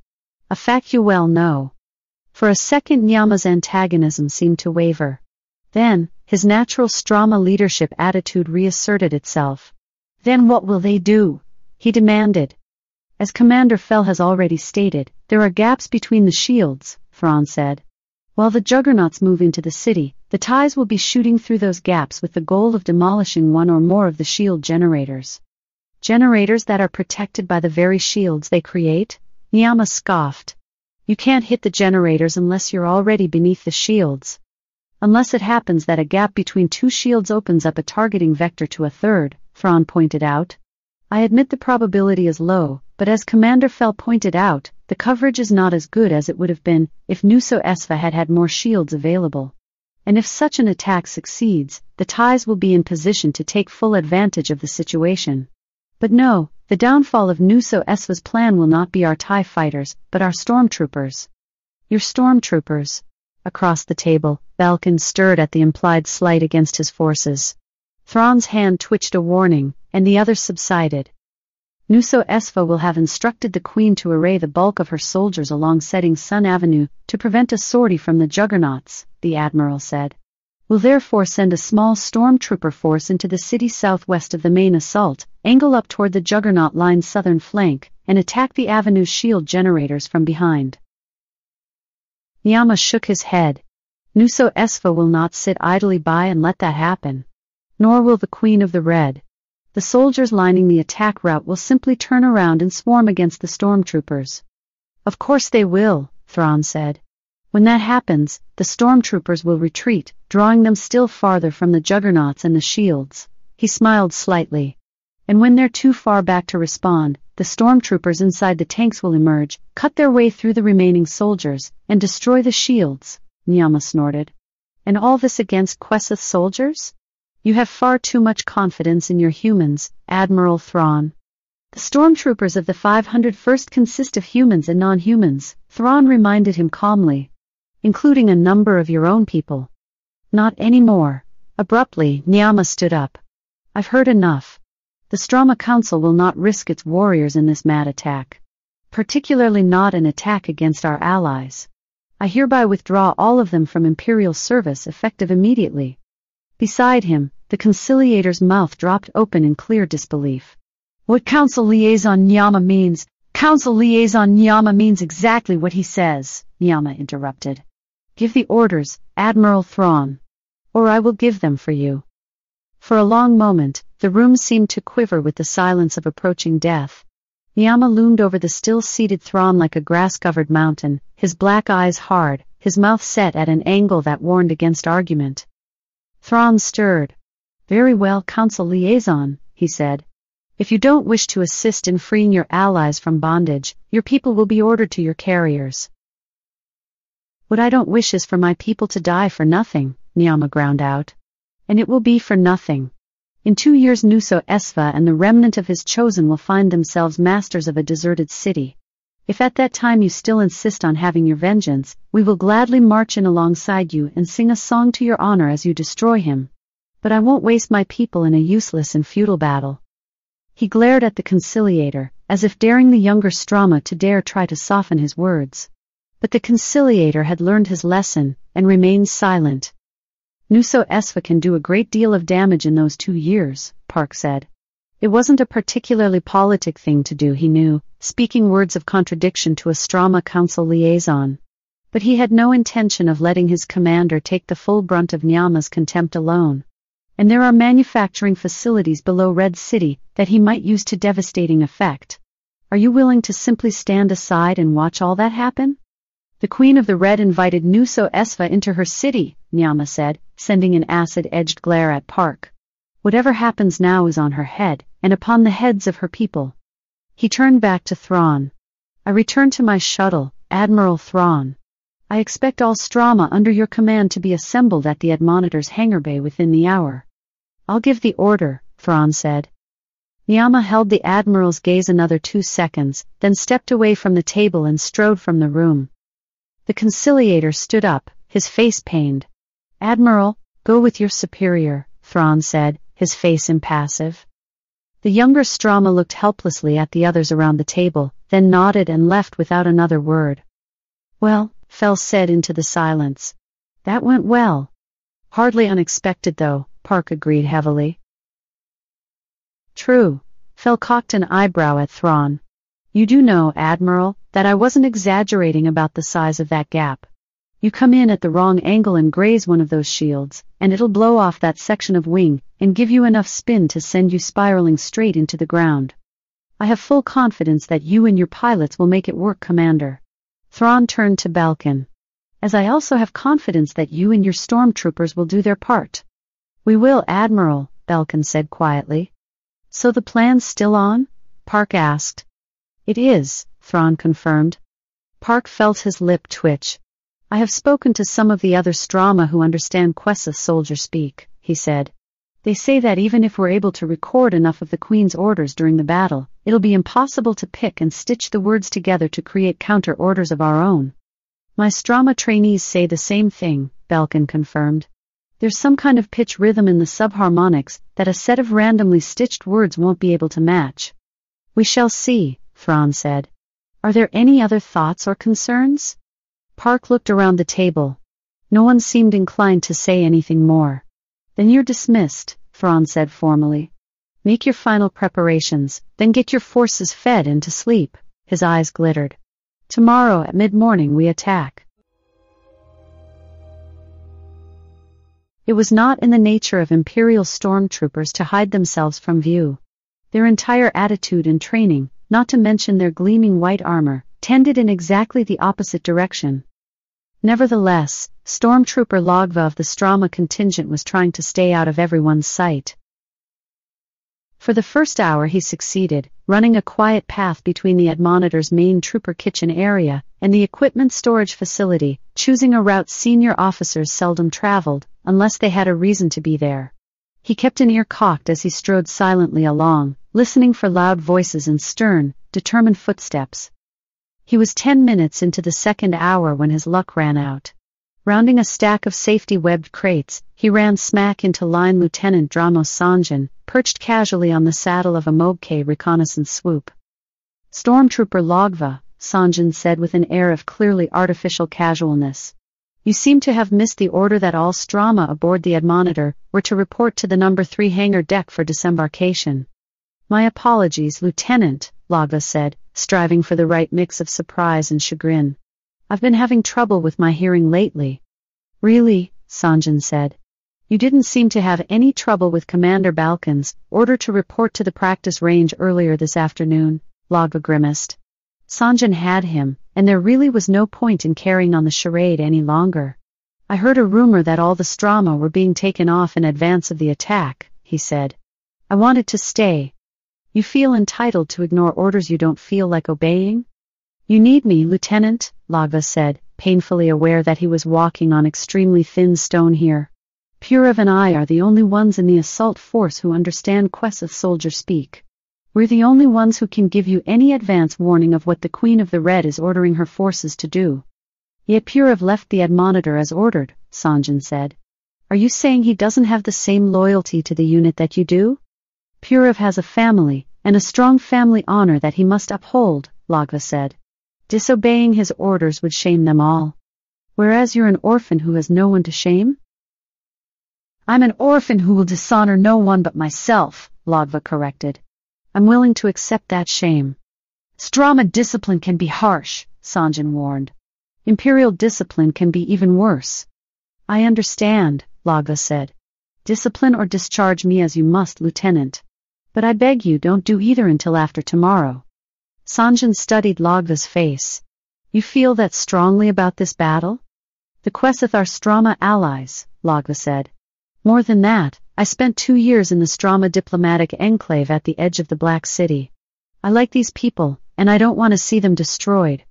A fact you well know. For a second Niama's antagonism seemed to waver. Then, his natural Strama leadership attitude reasserted itself. Then what will they do? He demanded. As Commander Fel has already stated, there are gaps between the shields, Thrawn said. While the juggernauts move into the city, the TIEs will be shooting through those gaps with the goal of demolishing one or more of the shield generators. Generators that are protected by the very shields they create? Niama scoffed. You can't hit the generators unless you're already beneath the shields. Unless it happens that a gap between two shields opens up a targeting vector to a third, Thrawn pointed out. I admit the probability is low, but as Commander Fel pointed out, the coverage is not as good as it would have been if Nuso Esva had had more shields available. And if such an attack succeeds, the TIEs will be in position to take full advantage of the situation. But no, the downfall of Nuso Esva's plan will not be our TIE fighters, but our stormtroopers. Your stormtroopers. Across the table, Balkan stirred at the implied slight against his forces. Thrawn's hand twitched a warning, and the other subsided. Nuso Esva will have instructed the Queen to array the bulk of her soldiers along Setting Sun Avenue to prevent a sortie from the Juggernauts, the Admiral said. We'll therefore send a small stormtrooper force into the city southwest of the main assault, angle up toward the Juggernaut line's southern flank, and attack the Avenue's shield generators from behind. Niama shook his head. Nuso Esva will not sit idly by and let that happen. Nor will the Queen of the Red. The soldiers lining the attack route will simply turn around and swarm against the stormtroopers. Of course they will, Thrawn said. When that happens, the stormtroopers will retreat, drawing them still farther from the juggernauts and the shields. He smiled slightly. And when they're too far back to respond, the stormtroopers inside the tanks will emerge, cut their way through the remaining soldiers, and destroy the shields, Nyama snorted. And all this against Quesoth soldiers? You have far too much confidence in your humans, Admiral Thrawn. The stormtroopers of the 501st consist of humans and non-humans, Thrawn reminded him calmly including a number of your own people. Not anymore. Abruptly, Niama stood up. I've heard enough. The Strama Council will not risk its warriors in this mad attack. Particularly not an attack against our allies. I hereby withdraw all of them from Imperial service effective immediately. Beside him, the conciliator's mouth dropped open in clear disbelief. What Council Liaison Nyama means, Council Liaison Nyama means exactly what he says, Nyama interrupted. Give the orders, Admiral Thrawn. Or I will give them for you. For a long moment, the room seemed to quiver with the silence of approaching death. Nyama loomed over the still-seated Thrawn like a grass-covered mountain, his black eyes hard, his mouth set at an angle that warned against argument. Thrawn stirred. Very well, Council Liaison, he said. If you don't wish to assist in freeing your allies from bondage, your people will be ordered to your carriers. What I don't wish is for my people to die for nothing, Niama ground out. And it will be for nothing. In two years Nuso Esva and the remnant of his chosen will find themselves masters of a deserted city. If at that time you still insist on having your vengeance, we will gladly march in alongside you and sing a song to your honor as you destroy him. But I won't waste my people in a useless and futile battle. He glared at the conciliator, as if daring the younger Strama to dare try to soften his words. But the conciliator had learned his lesson, and remained silent. Nuso Esva can do a great deal of damage in those two years, Parck said. It wasn't a particularly politic thing to do, he knew, speaking words of contradiction to a Strama Council liaison. But he had no intention of letting his commander take the full brunt of Nyama's contempt alone. And there are manufacturing facilities below Red City that he might use to devastating effect. Are you willing to simply stand aside and watch all that happen? The Queen of the Red invited Nuso Esva into her city, Nyama said, sending an acid-edged glare at Parck. Whatever happens now is on her head, and upon the heads of her people. He turned back to Thrawn. I return to my shuttle, Admiral Thrawn. I expect all Strama under your command to be assembled at the Admonitor's hangar bay within the hour. I'll give the order, Thrawn said. Niama held the Admiral's gaze another two seconds, then stepped away from the table and strode from the room. The conciliator stood up, his face pained. Admiral, go with your superior, Thrawn said, his face impassive. The younger Strama looked helplessly at the others around the table, then nodded and left without another word. Well, Fel said into the silence. That went well. Hardly unexpected though, Parck agreed heavily. True. Fel cocked an eyebrow at Thrawn. You do know, Admiral, that I wasn't exaggerating about the size of that gap. You come in at the wrong angle and graze one of those shields, and it'll blow off that section of wing and give you enough spin to send you spiraling straight into the ground. I have full confidence that you and your pilots will make it work, Commander. Thrawn turned to Belkin. As I also have confidence that you and your stormtroopers will do their part. We will, Admiral, Belkin said quietly. So the plan's still on? Parck asked. It is, Thrawn confirmed. Parck felt his lip twitch. I have spoken to some of the other Strama who understand Quesoth soldier speak, he said. They say that even if we're able to record enough of the Queen's orders during the battle, it'll be impossible to pick and stitch the words together to create counter orders of our own. My Strama trainees say the same thing, Belkin confirmed. There's some kind of pitch rhythm in the subharmonics that a set of randomly stitched words won't be able to match. We shall see, Thrawn said. Are there any other thoughts or concerns? Parck looked around the table. No one seemed inclined to say anything more. Then you're dismissed, Thrawn said formally. Make your final preparations, then get your forces fed and to sleep. His eyes glittered. Tomorrow at mid-morning we attack. It was not in the nature of Imperial stormtroopers to hide themselves from view. Their entire attitude and training, not to mention their gleaming white armor, tended in exactly the opposite direction. Nevertheless, Stormtrooper Logva of the Strama contingent was trying to stay out of everyone's sight. For the first hour he succeeded, running a quiet path between the Admonitor's main trooper kitchen area and the equipment storage facility, choosing a route senior officers seldom traveled, unless they had a reason to be there. He kept an ear cocked as he strode silently along, listening for loud voices and stern, determined footsteps. He was ten minutes into the second hour when his luck ran out. Rounding a stack of safety-webbed crates, he ran smack into Line Lieutenant Dramos Sanjan, perched casually on the saddle of a Mob-K reconnaissance swoop. Stormtrooper Logva, Sanjan said with an air of clearly artificial casualness. You seem to have missed the order that all Strama aboard the Admonitor were to report to the number 3 hangar deck for disembarkation. My apologies, Lieutenant, Logva said, striving for the right mix of surprise and chagrin. I've been having trouble with my hearing lately. Really? Sanjan said. You didn't seem to have any trouble with Commander Balkan's order to report to the practice range earlier this afternoon, Logva grimaced. Sanjan had him, and there really was no point in carrying on the charade any longer. I heard a rumor that all the Strama were being taken off in advance of the attack, he said. I wanted to stay, you feel entitled to ignore orders you don't feel like obeying? You need me, Lieutenant, Logva said, painfully aware that he was walking on extremely thin stone here. Purav and I are the only ones in the assault force who understand Quessa's soldier speak. We're the only ones who can give you any advance warning of what the Queen of the Red is ordering her forces to do. Yet Purav left the Admonitor as ordered, Sanjan said. Are you saying he doesn't have the same loyalty to the unit that you do? Purav has a family, and a strong family honor that he must uphold, Logva said. Disobeying his orders would shame them all. Whereas you're an orphan who has no one to shame? I'm an orphan who will dishonor no one but myself, Logva corrected. I'm willing to accept that shame. Strama discipline can be harsh, Sanjan warned. Imperial discipline can be even worse. I understand, Logva said. Discipline or discharge me as you must, Lieutenant. But I beg you don't do either until after tomorrow. Sanjan studied Logva's face. You feel that strongly about this battle? The Quesoth are Strama allies, Logva said. More than that, I spent two years in the Strama diplomatic enclave at the edge of the Black City. I like these people, and I don't want to see them destroyed.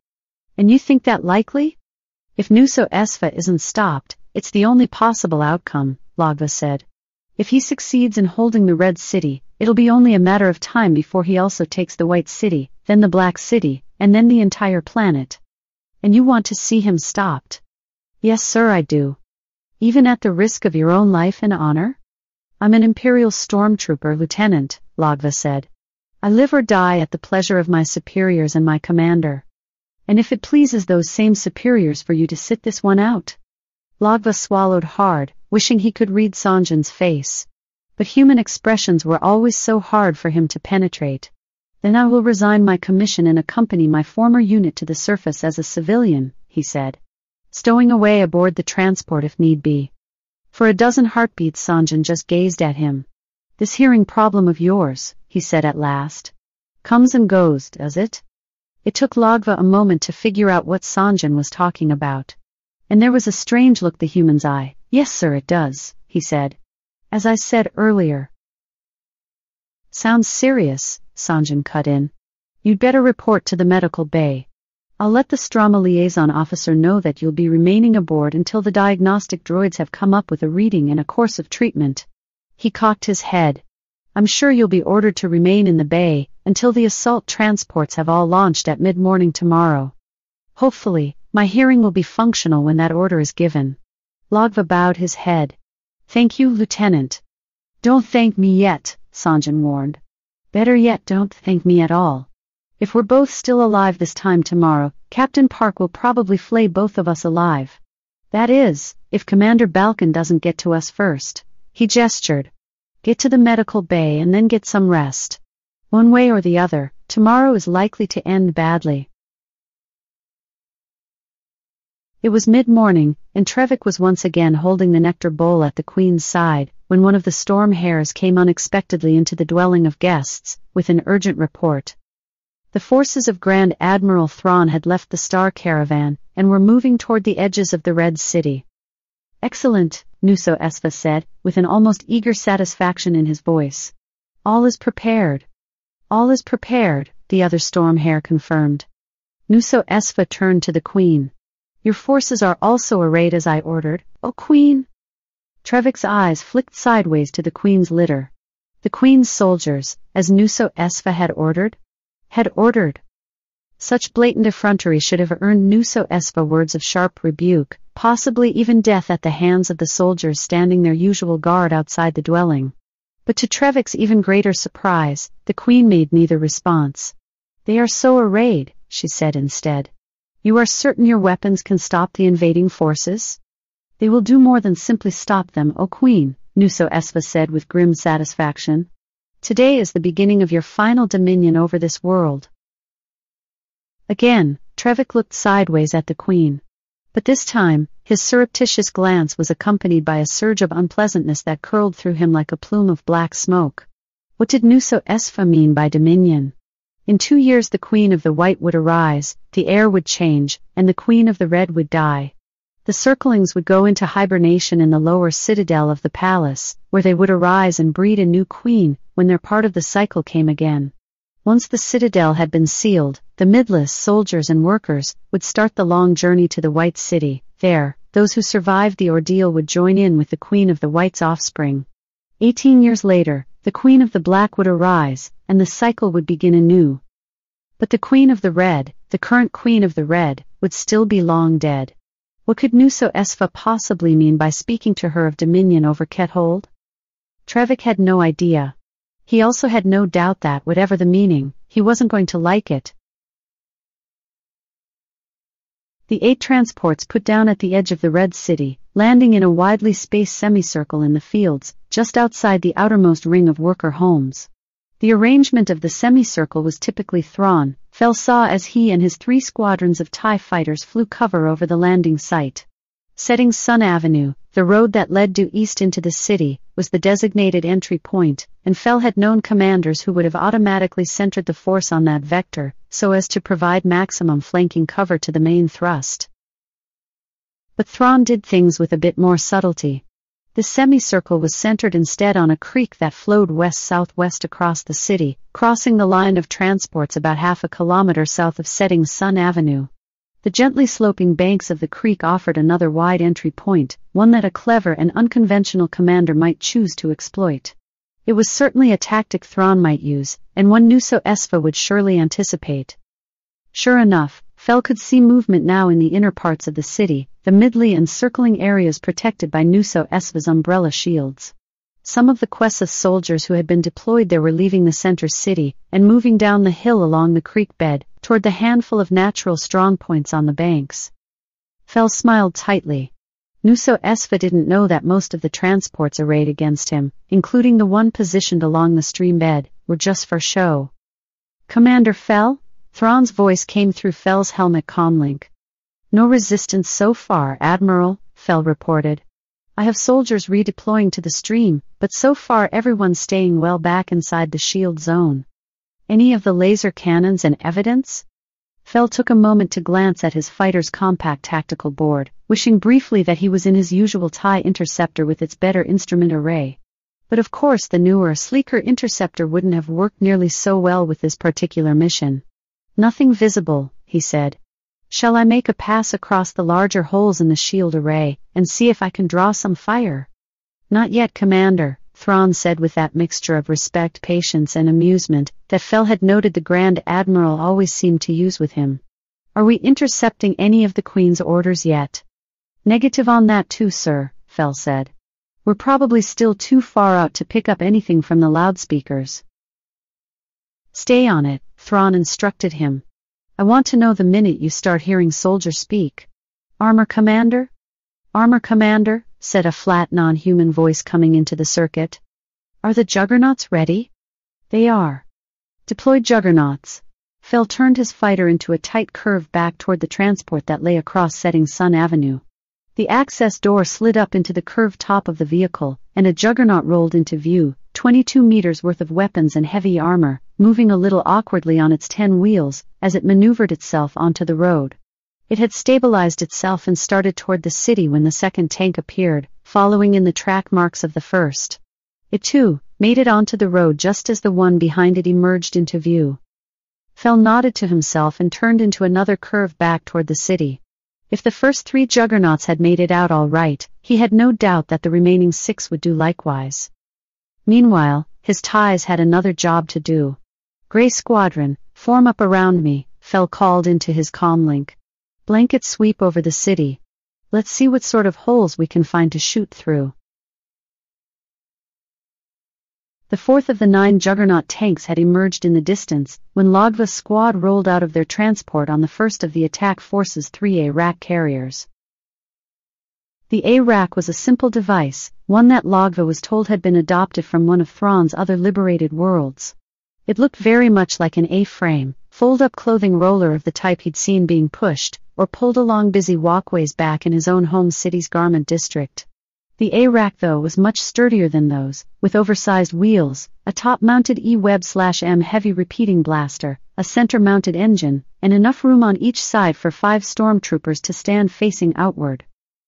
And you think that likely? If Nuso Esva isn't stopped, it's the only possible outcome, Lagva said. If he succeeds in holding the Red City, it'll be only a matter of time before he also takes the White City, then the Black City, and then the entire planet. And you want to see him stopped? Yes, sir, I do. Even at the risk of your own life and honor? I'm an Imperial Stormtrooper, Lieutenant, Lagva said. I live or die at the pleasure of my superiors and my commander. And if it pleases those same superiors for you to sit this one out? Lagva swallowed hard, wishing he could read Sanjin's face. But human expressions were always so hard for him to penetrate. Then I will resign my commission and accompany my former unit to the surface as a civilian, he said. Stowing away aboard the transport if need be. For a dozen heartbeats Sanjin just gazed at him. This hearing problem of yours, he said at last, comes and goes, does it? It took Lagva a moment to figure out what Sanjin was talking about. And there was a strange look the human's eye. Yes sir it does, he said. As I said earlier. Sounds serious, Sanjan cut in. You'd better report to the medical bay. I'll let the Strama liaison officer know that you'll be remaining aboard until the diagnostic droids have come up with a reading and a course of treatment. He cocked his head. I'm sure you'll be ordered to remain in the bay until the assault transports have all launched at mid-morning tomorrow. Hopefully, my hearing will be functional when that order is given. Lagva bowed his head. Thank you, Lieutenant. Don't thank me yet, Sanjan warned. Better yet, don't thank me at all. If we're both still alive this time tomorrow, Captain Parck will probably flay both of us alive. That is, if Commander Balkan doesn't get to us first. He gestured. Get to the medical bay and then get some rest. One way or the other, tomorrow is likely to end badly. It was mid-morning, and Trevik was once again holding the nectar bowl at the Queen's side, when one of the storm hares came unexpectedly into the dwelling of guests, with an urgent report. The forces of Grand Admiral Thrawn had left the Star Caravan and were moving toward the edges of the Red City. Excellent, Nuso Esva said, with an almost eager satisfaction in his voice. All is prepared. All is prepared, the other storm hare confirmed. Nuso Esva turned to the queen. Your forces are also arrayed as I ordered, O queen? Trevik's eyes flicked sideways to the queen's litter. The queen's soldiers, as Nuso Esva had ordered? had ordered. Such blatant effrontery should have earned Nuso Esva words of sharp rebuke, possibly even death at the hands of the soldiers standing their usual guard outside the dwelling. But to Trevik's even greater surprise, the queen made neither response. They are so arrayed, she said instead. You are certain your weapons can stop the invading forces? They will do more than simply stop them, O queen, Nuso Esva said with grim satisfaction. Today is the beginning of your final dominion over this world. Again, Trevik looked sideways at the queen. But this time, his surreptitious glance was accompanied by a surge of unpleasantness that curled through him like a plume of black smoke. What did Nuso Esva mean by dominion? In two years the queen of the white would arise, the air would change, and the queen of the red would die. The circlings would go into hibernation in the lower citadel of the palace, where they would arise and breed a new queen, when their part of the cycle came again. Once the citadel had been sealed, the midless soldiers and workers would start the long journey to the White City. There, those who survived the ordeal would join in with the Queen of the White's offspring. Eighteen years later, the Queen of the Black would arise, and the cycle would begin anew. But the Queen of the Red, the current Queen of the Red, would still be long dead. What could Nuso Esva possibly mean by speaking to her of dominion over Quethold? Trevik had no idea. He also had no doubt that, whatever the meaning, he wasn't going to like it. The eight transports put down at the edge of the Red City, landing in a widely spaced semicircle in the fields, just outside the outermost ring of worker homes. The arrangement of the semicircle was typically Thrawn, Fel saw as he and his three squadrons of TIE fighters flew cover over the landing site. Setting Sun Avenue, the road that led due east into the city, was the designated entry point, and Fel had known commanders who would have automatically centered the force on that vector, so as to provide maximum flanking cover to the main thrust. But Thrawn did things with a bit more subtlety. The semicircle was centered instead on a creek that flowed west-southwest across the city, crossing the line of transports about half a kilometer south of Setting Sun Avenue. The gently sloping banks of the creek offered another wide entry point, one that a clever and unconventional commander might choose to exploit. It was certainly a tactic Thrawn might use, and one Nuso Esva would surely anticipate. Sure enough, Fel could see movement now in the inner parts of the city, the midly and circling areas protected by Nuso Esva's umbrella shields. Some of the Quesoth soldiers who had been deployed there were leaving the center city and moving down the hill along the creek bed, toward the handful of natural strongpoints on the banks. Fel smiled tightly. Nuso Esva didn't know that most of the transports arrayed against him, including the one positioned along the stream bed, were just for show. Commander Fel? Thrawn's voice came through Fel's helmet comlink. No resistance so far, Admiral, Fel reported. I have soldiers redeploying to the stream, but so far everyone's staying well back inside the shield zone. Any of the laser cannons and evidence? Fel took a moment to glance at his fighter's compact tactical board, wishing briefly that he was in his usual TIE interceptor with its better instrument array. But of course the newer, sleeker interceptor wouldn't have worked nearly so well with this particular mission. Nothing visible, he said. Shall I make a pass across the larger holes in the shield array, and see if I can draw some fire? Not yet, Commander, Thrawn said with that mixture of respect, patience, and amusement that Fel had noted the Grand Admiral always seemed to use with him. Are we intercepting any of the Queen's orders yet? Negative on that too, sir, Fel said. We're probably still too far out to pick up anything from the loudspeakers. Stay on it, Thrawn instructed him. I want to know the minute you start hearing soldiers speak. Armor Commander? Armor Commander, said a flat non-human voice coming into the circuit. Are the juggernauts ready? They are. Deployed juggernauts. Fel turned his fighter into a tight curve back toward the transport that lay across setting Sun Avenue. The access door slid up into the curved top of the vehicle, and a juggernaut rolled into view, 22 meters worth of weapons and heavy armor, moving a little awkwardly on its ten wheels as it maneuvered itself onto the road. It had stabilized itself and started toward the city when the second tank appeared, following in the track marks of the first. It too made it onto the road just as the one behind it emerged into view. Fel nodded to himself and turned into another curve back toward the city. If the first three juggernauts had made it out all right, he had no doubt that the remaining six would do likewise. Meanwhile, his TIEs had another job to do. Gray Squadron, form up around me, Fel called into his comlink. Blanket sweep over the city. Let's see what sort of holes we can find to shoot through. The fourth of the nine Juggernaut tanks had emerged in the distance when Logva's squad rolled out of their transport on the first of the attack force's three A-RAC carriers. The A-RAC was a simple device, one that Logva was told had been adopted from one of Thrawn's other liberated worlds. It looked very much like an A-frame, fold-up clothing roller of the type he'd seen being pushed or pulled along busy walkways back in his own home city's garment district. The A-rack though was much sturdier than those, with oversized wheels, a top-mounted E-web M heavy repeating blaster, a center-mounted engine, and enough room on each side for five stormtroopers to stand facing outward.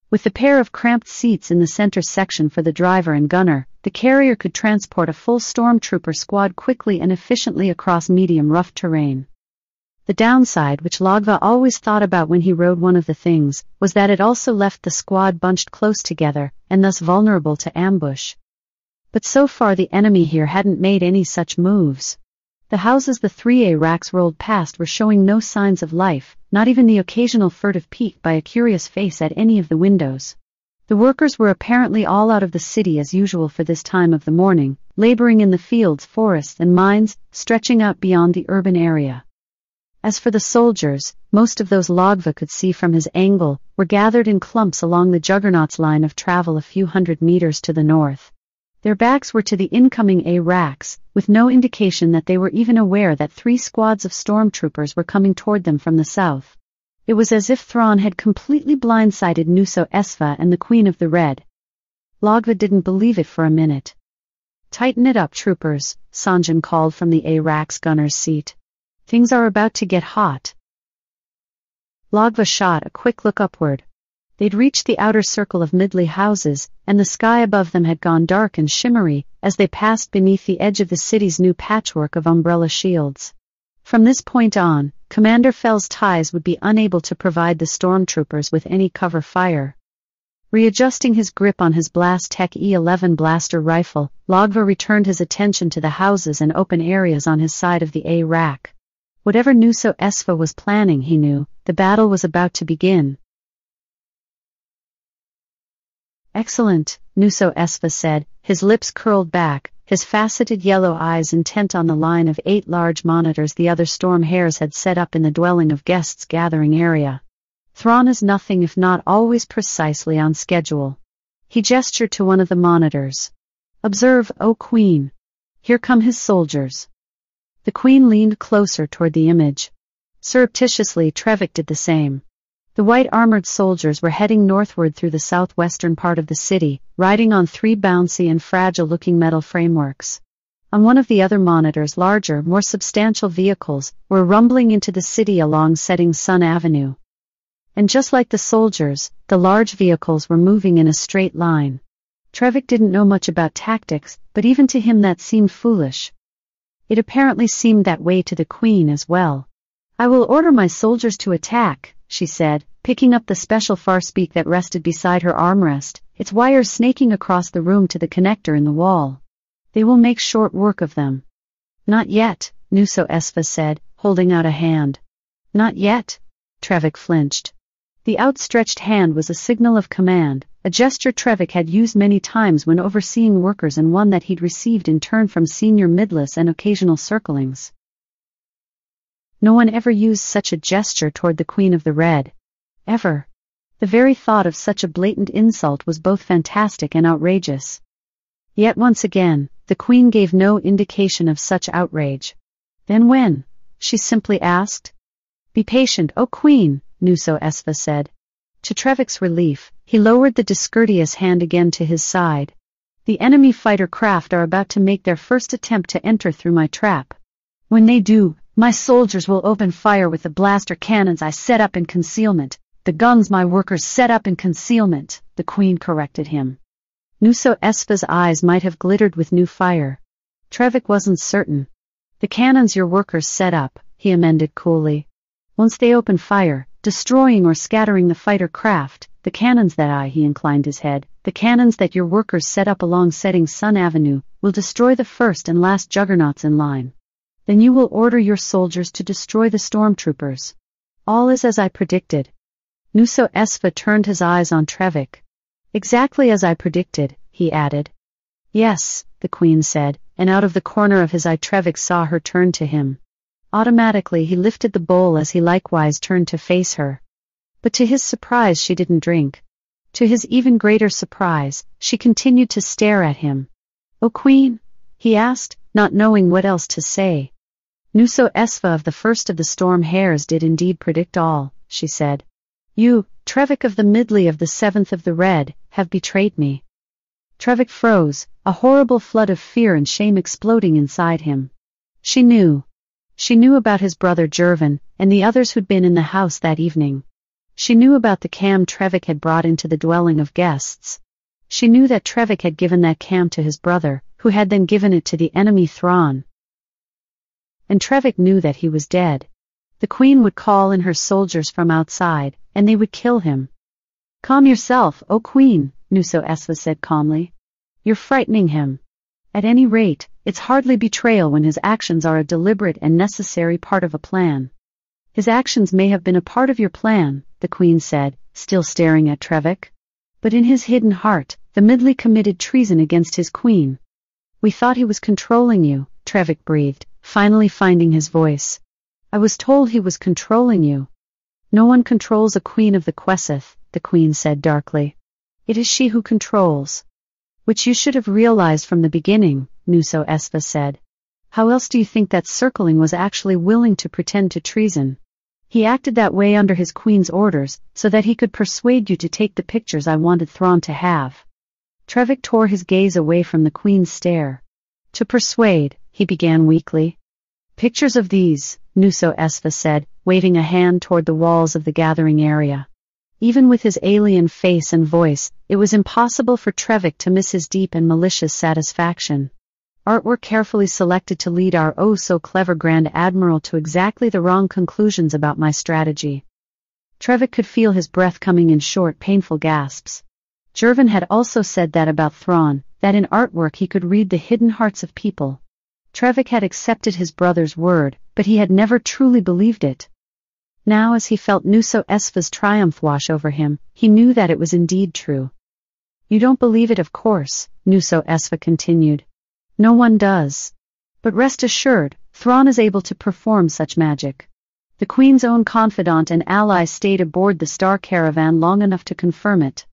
With the pair of cramped seats in the center section for the driver and gunner, the carrier could transport a full stormtrooper squad quickly and efficiently across medium rough terrain. The downside, which Logva always thought about when he rode one of the things, was that it also left the squad bunched close together, and thus vulnerable to ambush. But so far the enemy here hadn't made any such moves. The houses the 3A racks rolled past were showing no signs of life, not even the occasional furtive peek by a curious face at any of the windows. The workers were apparently all out of the city as usual for this time of the morning, laboring in the fields, forests, and mines, stretching out beyond the urban area. As for the soldiers, most of those Logva could see from his angle were gathered in clumps along the Juggernaut's line of travel a few hundred meters to the north. Their backs were to the incoming A-racks, with no indication that they were even aware that three squads of stormtroopers were coming toward them from the south. It was as if Thrawn had completely blindsided Nuso Esva and the Queen of the Red. Logva didn't believe it for a minute. Tighten it up, troopers, Sanjan called from the A-rack's gunner's seat. Things are about to get hot. Logva shot a quick look upward. They'd reached the outer circle of Midley houses, and the sky above them had gone dark and shimmery as they passed beneath the edge of the city's new patchwork of umbrella shields. From this point on, Commander Fel's TIEs would be unable to provide the stormtroopers with any cover fire. Readjusting his grip on his Blastech E11 blaster rifle, Logva returned his attention to the houses and open areas on his side of the A rack. Whatever Nuso Esva was planning, he knew, the battle was about to begin. Excellent, Nuso Esva said, his lips curled back, his faceted yellow eyes intent on the line of eight large monitors the other storm hares had set up in the dwelling of guests gathering area. Thrawn is nothing if not always precisely on schedule. He gestured to one of the monitors. Observe, O Queen. Here come his soldiers. The Queen leaned closer toward the image. Surreptitiously, Trevik did the same. The white armored soldiers were heading northward through the southwestern part of the city, riding on three bouncy and fragile looking metal frameworks. On one of the other monitors, larger, more substantial vehicles were rumbling into the city along Setting Sun Avenue. And just like the soldiers, the large vehicles were moving in a straight line. Trevik didn't know much about tactics, but even to him that seemed foolish. It apparently seemed that way to the Queen as well. I will order my soldiers to attack, she said, picking up the special farspeak that rested beside her armrest, its wires snaking across the room to the connector in the wall. They will make short work of them. Not yet, Nuso Esva said, holding out a hand. Not yet. Trevik flinched. The outstretched hand was a signal of command, a gesture Trevik had used many times when overseeing workers and one that he'd received in turn from senior midless and occasional circlings. No one ever used such a gesture toward the Queen of the Red. Ever. The very thought of such a blatant insult was both fantastic and outrageous. Yet once again, the Queen gave no indication of such outrage. Then when? She simply asked. Be patient, O Queen, Nuso Esva said. To Trevik's relief, he lowered the discourteous hand again to his side. The enemy fighter craft are about to make their first attempt to enter through my trap. When they do, my soldiers will open fire with the blaster cannons I set up in concealment, the guns my workers set up in concealment, the queen corrected him. Nuso Esva's eyes might have glittered with new fire. Trevik wasn't certain. The cannons your workers set up, he amended coolly. Once they open fire, destroying or scattering the fighter craft, the cannons that I, he inclined his head, the cannons that your workers set up along Setting Sun Avenue, will destroy the first and last juggernauts in line. Then you will order your soldiers to destroy the stormtroopers. All is as I predicted. Nuso Esva turned his eyes on Trevik. Exactly as I predicted, he added. Yes, the queen said, and out of the corner of his eye Trevik saw her turn to him. Automatically he lifted the bowl as he likewise turned to face her. But to his surprise she didn't drink. To his even greater surprise, she continued to stare at him. O queen? he asked, not knowing what else to say. Nuso Esva of the first of the storm hares did indeed predict all, she said. You, Trevik of the Midley of the seventh of the red, have betrayed me. Trevik froze, a horrible flood of fear and shame exploding inside him. She knew, she knew about his brother Jervin, and the others who'd been in the house that evening. She knew about the cam Trevik had brought into the dwelling of guests. She knew that Trevik had given that cam to his brother, who had then given it to the enemy Thrawn. And Trevik knew that he was dead. The queen would call in her soldiers from outside, and they would kill him. Calm yourself, O queen, Nuso Esva said calmly. You're frightening him. At any rate, it's hardly betrayal when his actions are a deliberate and necessary part of a plan. His actions may have been a part of your plan, the Queen said, still staring at Trevik. But in his hidden heart, the Midley committed treason against his queen. We thought he was controlling you, Trevik breathed, finally finding his voice. I was told he was controlling you. No one controls a queen of the Quesoth, the queen said darkly. It is she who controls. Which you should have realized from the beginning, Nuso Esva said. How else do you think that Circling was actually willing to pretend to treason? He acted that way under his queen's orders, so that he could persuade you to take the pictures I wanted Thrawn to have. Trevik tore his gaze away from the queen's stare. To persuade, he began weakly. Pictures of these, Nuso Esva said, waving a hand toward the walls of the gathering area. Even with his alien face and voice, it was impossible for Trevik to miss his deep and malicious satisfaction. Artwork carefully selected to lead our oh-so-clever Grand Admiral to exactly the wrong conclusions about my strategy. Trevik could feel his breath coming in short, painful gasps. Jervin had also said that about Thrawn, that in artwork he could read the hidden hearts of people. Trevik had accepted his brother's word, but he had never truly believed it. Now as he felt Nuso Esva's triumph wash over him, he knew that it was indeed true. You don't believe it of course, Nuso Esva continued. No one does. But rest assured, Thrawn is able to perform such magic. The Queen's own confidant and ally stayed aboard the star caravan long enough to confirm it.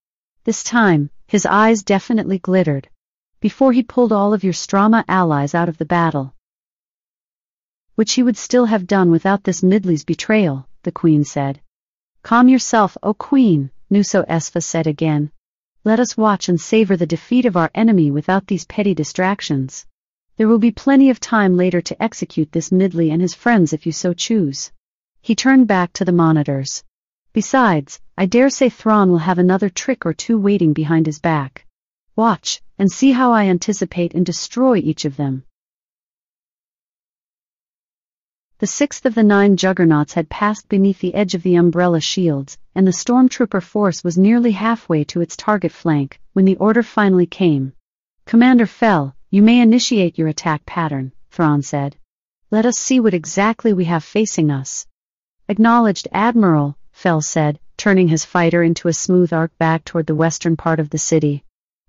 This time, his eyes definitely glittered. Before he pulled all of your Strama allies out of the battle. Which he would still have done without this Midley's betrayal the queen said. Calm yourself, O queen, Nuso Esva said again. Let us watch and savor the defeat of our enemy without these petty distractions. There will be plenty of time later to execute this Midley and his friends if you so choose. He turned back to the monitors. Besides, I dare say Thrawn will have another trick or two waiting behind his back. Watch, and see how I anticipate and destroy each of them. The sixth of the nine juggernauts had passed beneath the edge of the umbrella shields, and the stormtrooper force was nearly halfway to its target flank, when the order finally came. Commander Fel, you may initiate your attack pattern, Thrawn said. Let us see what exactly we have facing us. Acknowledged Admiral, Fel said, turning his fighter into a smooth arc back toward the western part of the city.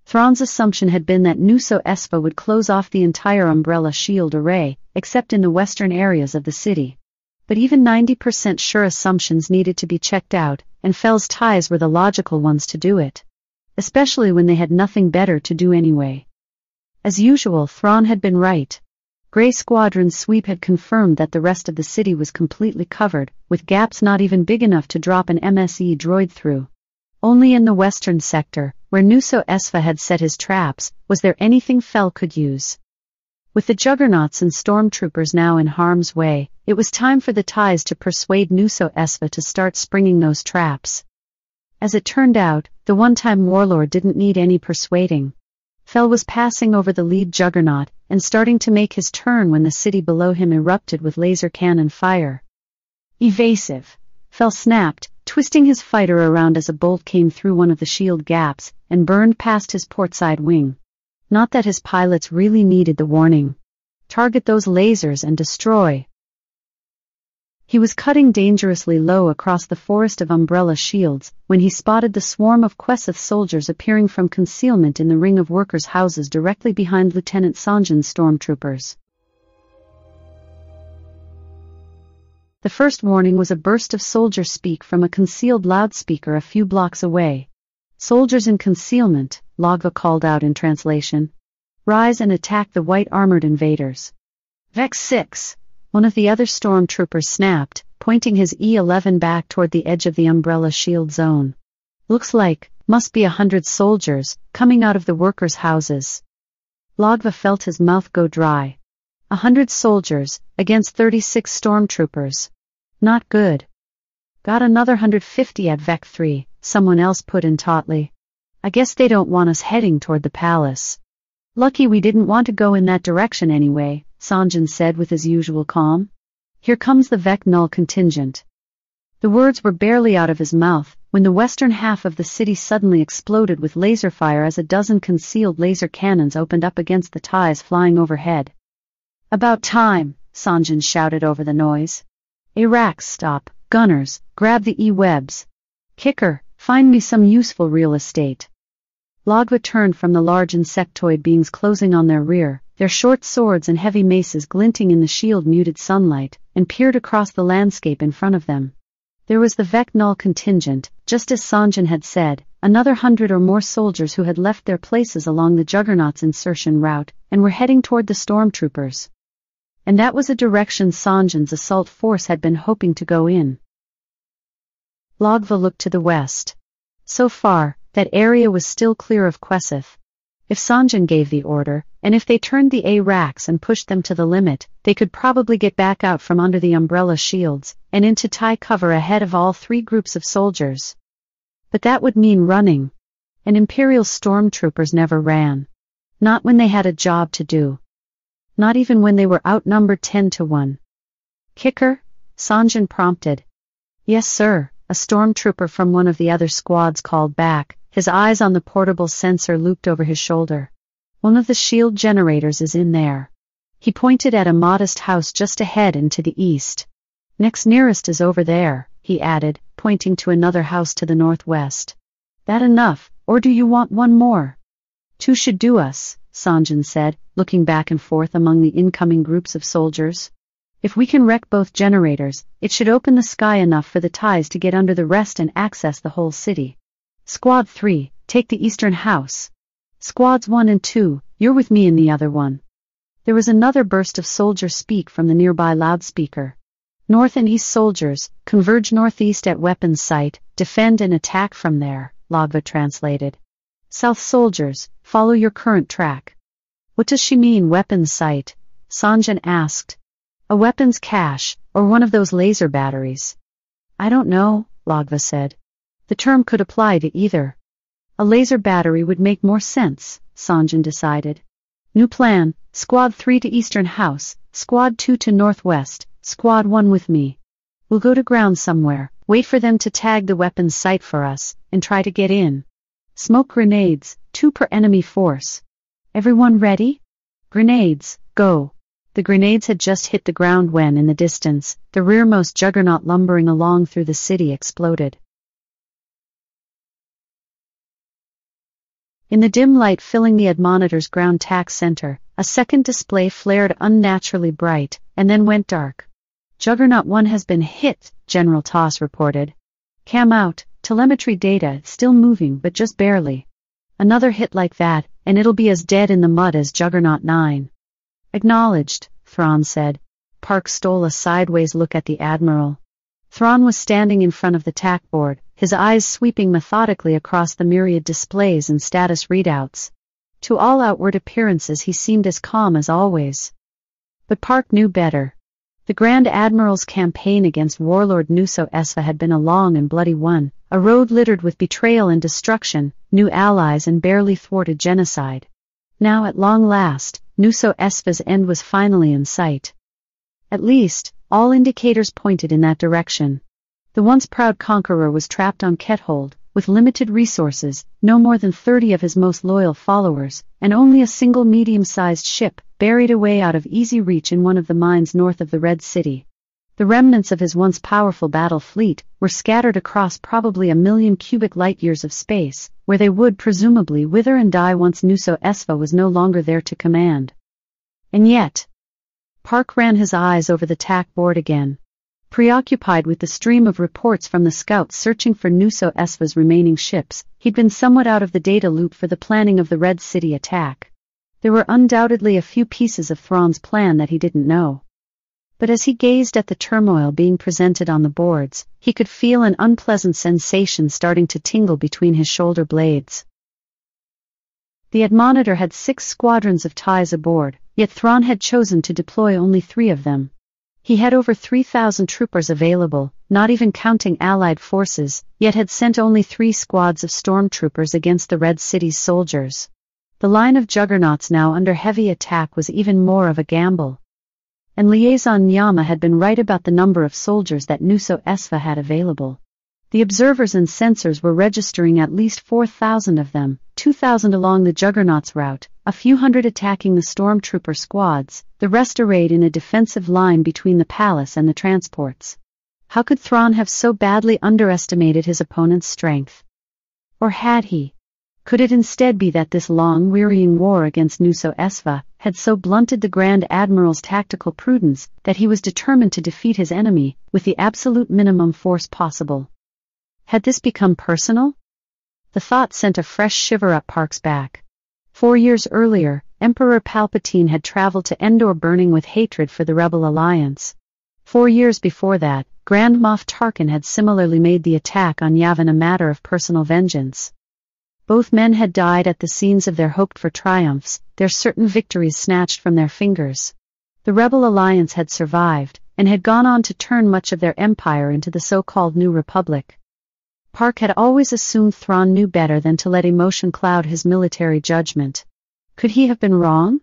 Thrawn's assumption had been that Nuso Esva would close off the entire umbrella shield array, except in the western areas of the city. But even 90% sure assumptions needed to be checked out, and Fel's TIEs were the logical ones to do it. Especially when they had nothing better to do anyway. As usual, Thrawn had been right. Grey Squadron's sweep had confirmed that the rest of the city was completely covered, with gaps not even big enough to drop an MSE droid through. Only in the western sector, where Nuso Esva had set his traps, was there anything Fel could use. With the juggernauts and stormtroopers now in harm's way, it was time for the TIEs to persuade Nuso Esva to start springing those traps. As it turned out, the one-time warlord didn't need any persuading. Fel was passing over the lead juggernaut and starting to make his turn when the city below him erupted with laser cannon fire. Evasive. Fel snapped, twisting his fighter around as a bolt came through one of the shield gaps and burned past his portside wing. Not that his pilots really needed the warning. Target those lasers and destroy. He was cutting dangerously low across the forest of umbrella shields when he spotted the swarm of Quesoth soldiers appearing from concealment in the ring of workers' houses directly behind Lieutenant Sanjan's stormtroopers. The first warning was a burst of soldier speak from a concealed loudspeaker a few blocks away. Soldiers in concealment, Logva called out in translation. Rise and attack the white-armored invaders. Vex 6, one of the other stormtroopers snapped, pointing his E-11 back toward the edge of the umbrella shield zone. Looks like, must be a hundred soldiers, coming out of the workers' houses. Logva felt his mouth go dry. A hundred soldiers, against 36 stormtroopers. Not good. Got another 150 at Vec 3, someone else put in tautly. I guess they don't want us heading toward the palace. Lucky we didn't want to go in that direction anyway, Sanjan said with his usual calm. Here comes the Vec Null contingent. The words were barely out of his mouth when the western half of the city suddenly exploded with laser fire as a dozen concealed laser cannons opened up against the TIEs flying overhead. About time, Sanjin shouted over the noise. Iraq, stop, gunners, grab the E-webs. Kicker, find me some useful real estate. Logva turned from the large insectoid beings closing on their rear, their short swords and heavy maces glinting in the shield-muted sunlight, and peered across the landscape in front of them. There was the Vec Null contingent, just as Sanjin had said, another hundred or more soldiers who had left their places along the Juggernaut's insertion route, and were heading toward the stormtroopers and that was a direction Sanjan's assault force had been hoping to go in. Logva looked to the west. So far, that area was still clear of Quesoth. If Sanjan gave the order, and if they turned the A-racks and pushed them to the limit, they could probably get back out from under the umbrella shields, and into TIE cover ahead of all three groups of soldiers. But that would mean running. And Imperial stormtroopers never ran. Not when they had a job to do. Not even when they were outnumbered ten to one. Kicker? Sanjin prompted. Yes, sir, a stormtrooper from one of the other squads called back, his eyes on the portable sensor looped over his shoulder. One of the shield generators is in there. He pointed at a modest house just ahead and to the east. Next nearest is over there, he added, pointing to another house to the northwest. That enough, or do you want one more? Two should do us, Sanjin said, looking back and forth among the incoming groups of soldiers. If we can wreck both generators, it should open the sky enough for the TIEs to get under the rest and access the whole city. Squad 3, take the eastern house. Squads 1 and 2, you're with me in the other one. There was another burst of soldier speak from the nearby loudspeaker. North and east soldiers, converge northeast at weapons site, defend and attack from there, Logva translated. South soldiers, follow your current track. What does she mean weapons site? Sanjin asked. A weapons cache, or one of those laser batteries. I don't know, Logva said. The term could apply to either. A laser battery would make more sense, Sanjin decided. New plan, Squad 3 to Eastern House, Squad 2 to Northwest, Squad 1 with me. We'll go to ground somewhere, wait for them to tag the weapons site for us, and try to get in. Smoke grenades, two per enemy force. Everyone ready? Grenades, go. The grenades had just hit the ground when, in the distance, the rearmost juggernaut lumbering along through the city exploded. In the dim light filling the Admonitor's ground tack center, a second display flared unnaturally bright, and then went dark. Juggernaut 1 has been hit, General Toss reported. Cam out, telemetry data still moving but just barely. Another hit like that, and it'll be as dead in the mud as Juggernaut 9. Acknowledged, Thrawn said. Parck stole a sideways look at the Admiral. Thrawn was standing in front of the tack board, his eyes sweeping methodically across the myriad displays and status readouts. To all outward appearances he seemed as calm as always. But Parck knew better. The Grand Admiral's campaign against warlord Nuso Esva had been a long and bloody one, a road littered with betrayal and destruction, new allies and barely thwarted genocide. Now at long last, Nuso Esva's end was finally in sight. At least, all indicators pointed in that direction. The once proud conqueror was trapped on Quethold, with limited resources, no more than 30 of his most loyal followers, and only a single medium-sized ship, buried away out of easy reach in one of the mines north of the Red City. The remnants of his once powerful battle fleet were scattered across probably a million cubic light-years of space, where they would presumably wither and die once Nuso Esva was no longer there to command. And yet, Parck ran his eyes over the tack board again. Preoccupied with the stream of reports from the scouts searching for Nuso Esva's remaining ships, he'd been somewhat out of the data loop for the planning of the Red City attack. There were undoubtedly a few pieces of Thrawn's plan that he didn't know. But as he gazed at the turmoil being presented on the boards, he could feel an unpleasant sensation starting to tingle between his shoulder blades. The Admonitor had six squadrons of TIEs aboard, Yet Thrawn had chosen to deploy only three of them. He had over 3,000 troopers available, not even counting Allied forces, yet had sent only three squads of stormtroopers against the Red City's soldiers. The line of juggernauts now under heavy attack was even more of a gamble. And Liaison Nyama had been right about the number of soldiers that Nuso Esva had available. The observers and sensors were registering at least 4,000 of them, 2,000 along the Juggernaut's route, a few hundred attacking the stormtrooper squads, the rest arrayed in a defensive line between the palace and the transports. How could Thrawn have so badly underestimated his opponent's strength? Or had he? Could it instead be that this long, wearying war against Nuso Esva had so blunted the Grand Admiral's tactical prudence that he was determined to defeat his enemy with the absolute minimum force possible? Had this become personal? The thought sent a fresh shiver up Parck's back. Four years earlier, Emperor Palpatine had traveled to Endor burning with hatred for the Rebel Alliance. Four years before that, Grand Moff Tarkin had similarly made the attack on Yavin a matter of personal vengeance. Both men had died at the scenes of their hoped-for triumphs, their certain victories snatched from their fingers. The Rebel Alliance had survived, and had gone on to turn much of their empire into the so-called New Republic. Parck had always assumed Thrawn knew better than to let emotion cloud his military judgment. Could he have been wrong?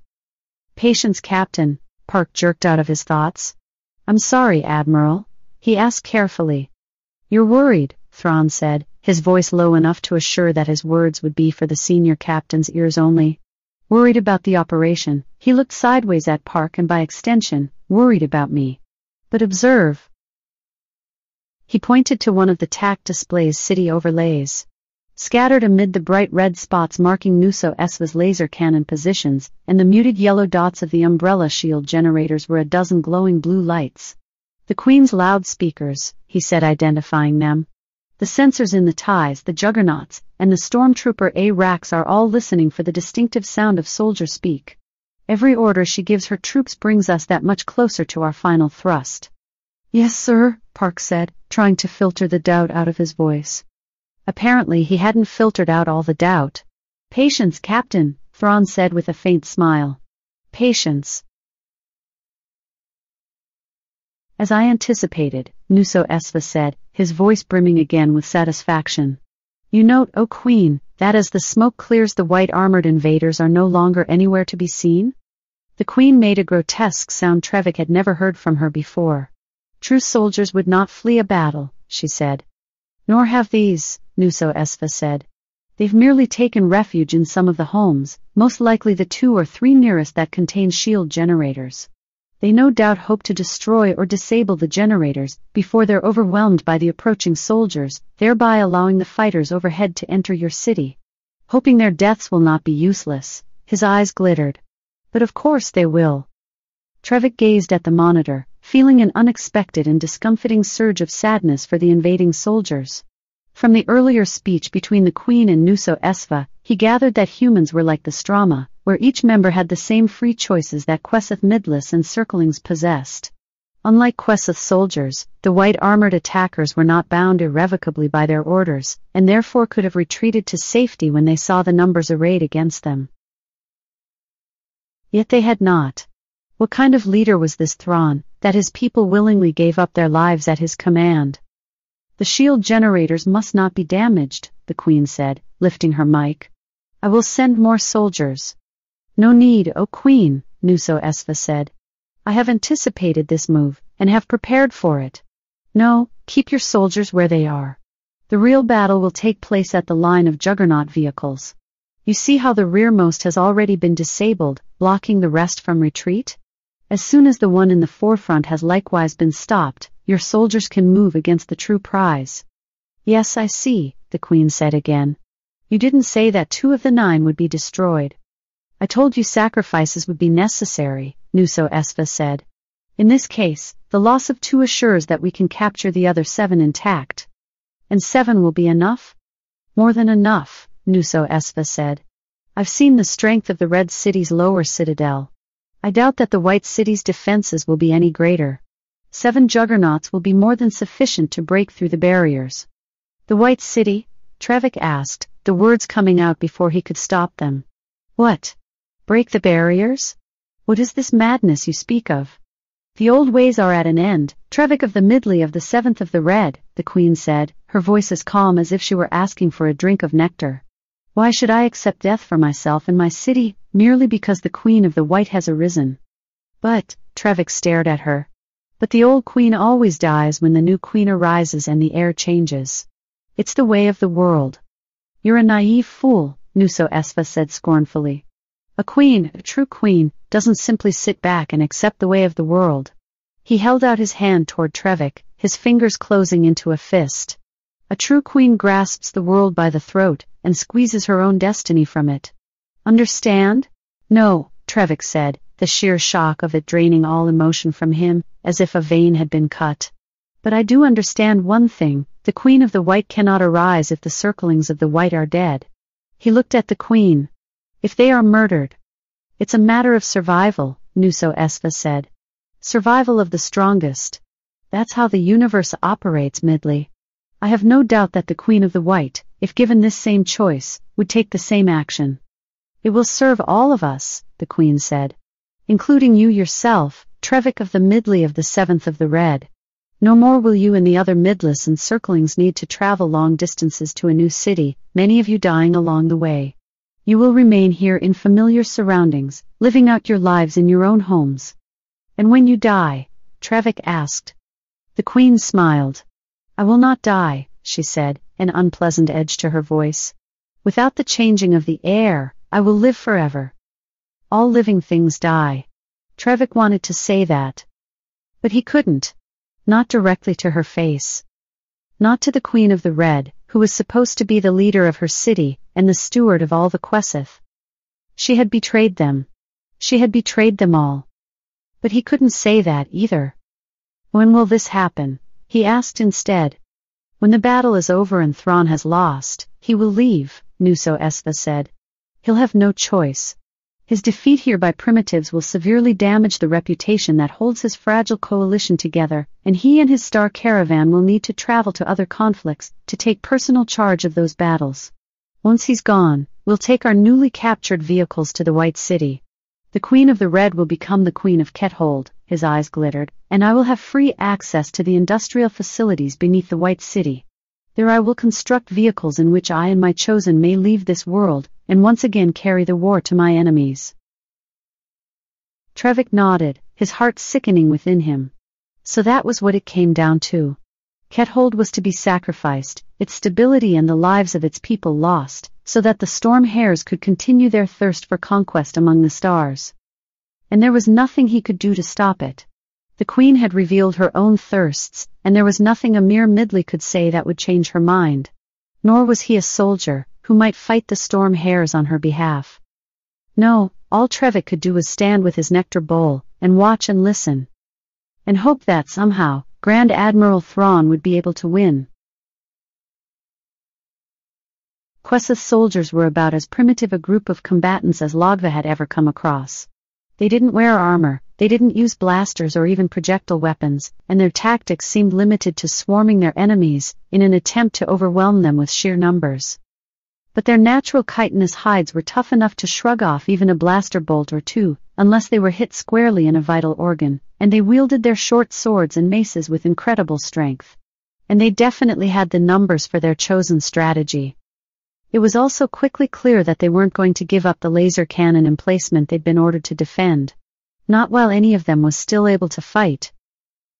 Patience, Captain, Parck jerked out of his thoughts. I'm sorry, Admiral, he asked carefully. You're worried, Thrawn said, his voice low enough to assure that his words would be for the senior captain's ears only. Worried about the operation, he looked sideways at Parck and by extension, worried about me. But observe. He pointed to one of the TAC display's city overlays. Scattered amid the bright red spots marking Nuso Esva's laser cannon positions, and the muted yellow dots of the umbrella shield generators were a dozen glowing blue lights. The Queen's loudspeakers, he said identifying them. The sensors in the TIEs, the juggernauts, and the stormtrooper A-racks are all listening for the distinctive sound of soldier speak. Every order she gives her troops brings us that much closer to our final thrust. Yes, sir, Parck said, trying to filter the doubt out of his voice. Apparently he hadn't filtered out all the doubt. Patience, Captain, Thrawn said with a faint smile. Patience. As I anticipated, Nuso Esva said, his voice brimming again with satisfaction. You note, O Queen, that as the smoke clears the white-armored invaders are no longer anywhere to be seen? The Queen made a grotesque sound Trevik had never heard from her before. True soldiers would not flee a battle, she said. Nor have these, Nuso Esva said. They've merely taken refuge in some of the homes, most likely the two or three nearest that contain shield generators. They no doubt hope to destroy or disable the generators before they're overwhelmed by the approaching soldiers, thereby allowing the fighters overhead to enter your city. Hoping their deaths will not be useless, his eyes glittered. But of course they will. Trevik gazed at the monitor, feeling an unexpected and discomfiting surge of sadness for the invading soldiers. From the earlier speech between the Queen and Nuso Esva, he gathered that humans were like the Strama, where each member had the same free choices that Quesoth Midless and Circlings possessed. Unlike Quesoth soldiers, the white armored attackers were not bound irrevocably by their orders, and therefore could have retreated to safety when they saw the numbers arrayed against them. Yet they had not. What kind of leader was this Thrawn, that his people willingly gave up their lives at his command? The shield generators must not be damaged, the queen said, lifting her mic. I will send more soldiers. No need, O queen, Nuso Esva said. I have anticipated this move, and have prepared for it. No, keep your soldiers where they are. The real battle will take place at the line of juggernaut vehicles. You see how the rearmost has already been disabled, blocking the rest from retreat? As soon as the one in the forefront has likewise been stopped, your soldiers can move against the true prize. Yes, I see, the queen said again. You didn't say that two of the nine would be destroyed. I told you sacrifices would be necessary, Nuso Esva said. In this case, the loss of two assures that we can capture the other seven intact. And seven will be enough? More than enough, Nuso Esva said. I've seen the strength of the Red City's lower citadel. I doubt that the White City's defenses will be any greater seven juggernauts will be more than sufficient to break through the barriers. The White City? Trevik asked, the words coming out before he could stop them. What? Break the barriers? What is this madness you speak of? The old ways are at an end, Trevik of the Midley of the Seventh of the Red, the Queen said, her voice as calm as if she were asking for a drink of nectar. Why should I accept death for myself and my city, merely because the Queen of the White has arisen? But, Trevik stared at her, but the old queen always dies when the new queen arises and the air changes. It's the way of the world. You're a naive fool, Nuso Esva said scornfully. A queen, a true queen, doesn't simply sit back and accept the way of the world. He held out his hand toward Trevik, his fingers closing into a fist. A true queen grasps the world by the throat and squeezes her own destiny from it. Understand? No, Trevik said, the sheer shock of it draining all emotion from him, as if a vein had been cut. But I do understand one thing, the Queen of the White cannot arise if the circlings of the White are dead. He looked at the Queen. If they are murdered. It's a matter of survival, Nuso Esva said. Survival of the strongest. That's how the universe operates, Midley. I have no doubt that the Queen of the White, if given this same choice, would take the same action. It will serve all of us, the Queen said including you yourself, Trevik of the Midley of the Seventh of the Red. No more will you and the other midless and circlings need to travel long distances to a new city, many of you dying along the way. You will remain here in familiar surroundings, living out your lives in your own homes. And when you die, Trevik asked. The queen smiled. I will not die, she said, an unpleasant edge to her voice. Without the changing of the air, I will live forever. All living things die. Trevik wanted to say that. But he couldn't. Not directly to her face. Not to the Queen of the Red, who was supposed to be the leader of her city and the steward of all the Quesoth. She had betrayed them. She had betrayed them all. But he couldn't say that either. When will this happen? He asked instead. When the battle is over and Thrawn has lost, he will leave, Nuso Esva said. He'll have no choice. His defeat here by primitives will severely damage the reputation that holds his fragile coalition together, and he and his star caravan will need to travel to other conflicts to take personal charge of those battles. Once he's gone, we'll take our newly captured vehicles to the White City. The Queen of the Red will become the Queen of Quethold, his eyes glittered, and I will have free access to the industrial facilities beneath the White City. There I will construct vehicles in which I and my chosen may leave this world, and once again carry the war to my enemies. Trevik nodded, his heart sickening within him. So that was what it came down to. Quethold was to be sacrificed, its stability and the lives of its people lost, so that the storm hares could continue their thirst for conquest among the stars. And there was nothing he could do to stop it. The queen had revealed her own thirsts, and there was nothing a mere Midley could say that would change her mind. Nor was he a soldier, who might fight the storm hares on her behalf. No, all Trevik could do was stand with his nectar bowl, and watch and listen. And hope that somehow, Grand Admiral Thrawn would be able to win. Quesoth's soldiers were about as primitive a group of combatants as Logva had ever come across. They didn't wear armor, they didn't use blasters or even projectile weapons, and their tactics seemed limited to swarming their enemies in an attempt to overwhelm them with sheer numbers. But their natural chitinous hides were tough enough to shrug off even a blaster bolt or two, unless they were hit squarely in a vital organ, and they wielded their short swords and maces with incredible strength. And they definitely had the numbers for their chosen strategy. It was also quickly clear that they weren't going to give up the laser cannon emplacement they'd been ordered to defend. Not while any of them was still able to fight.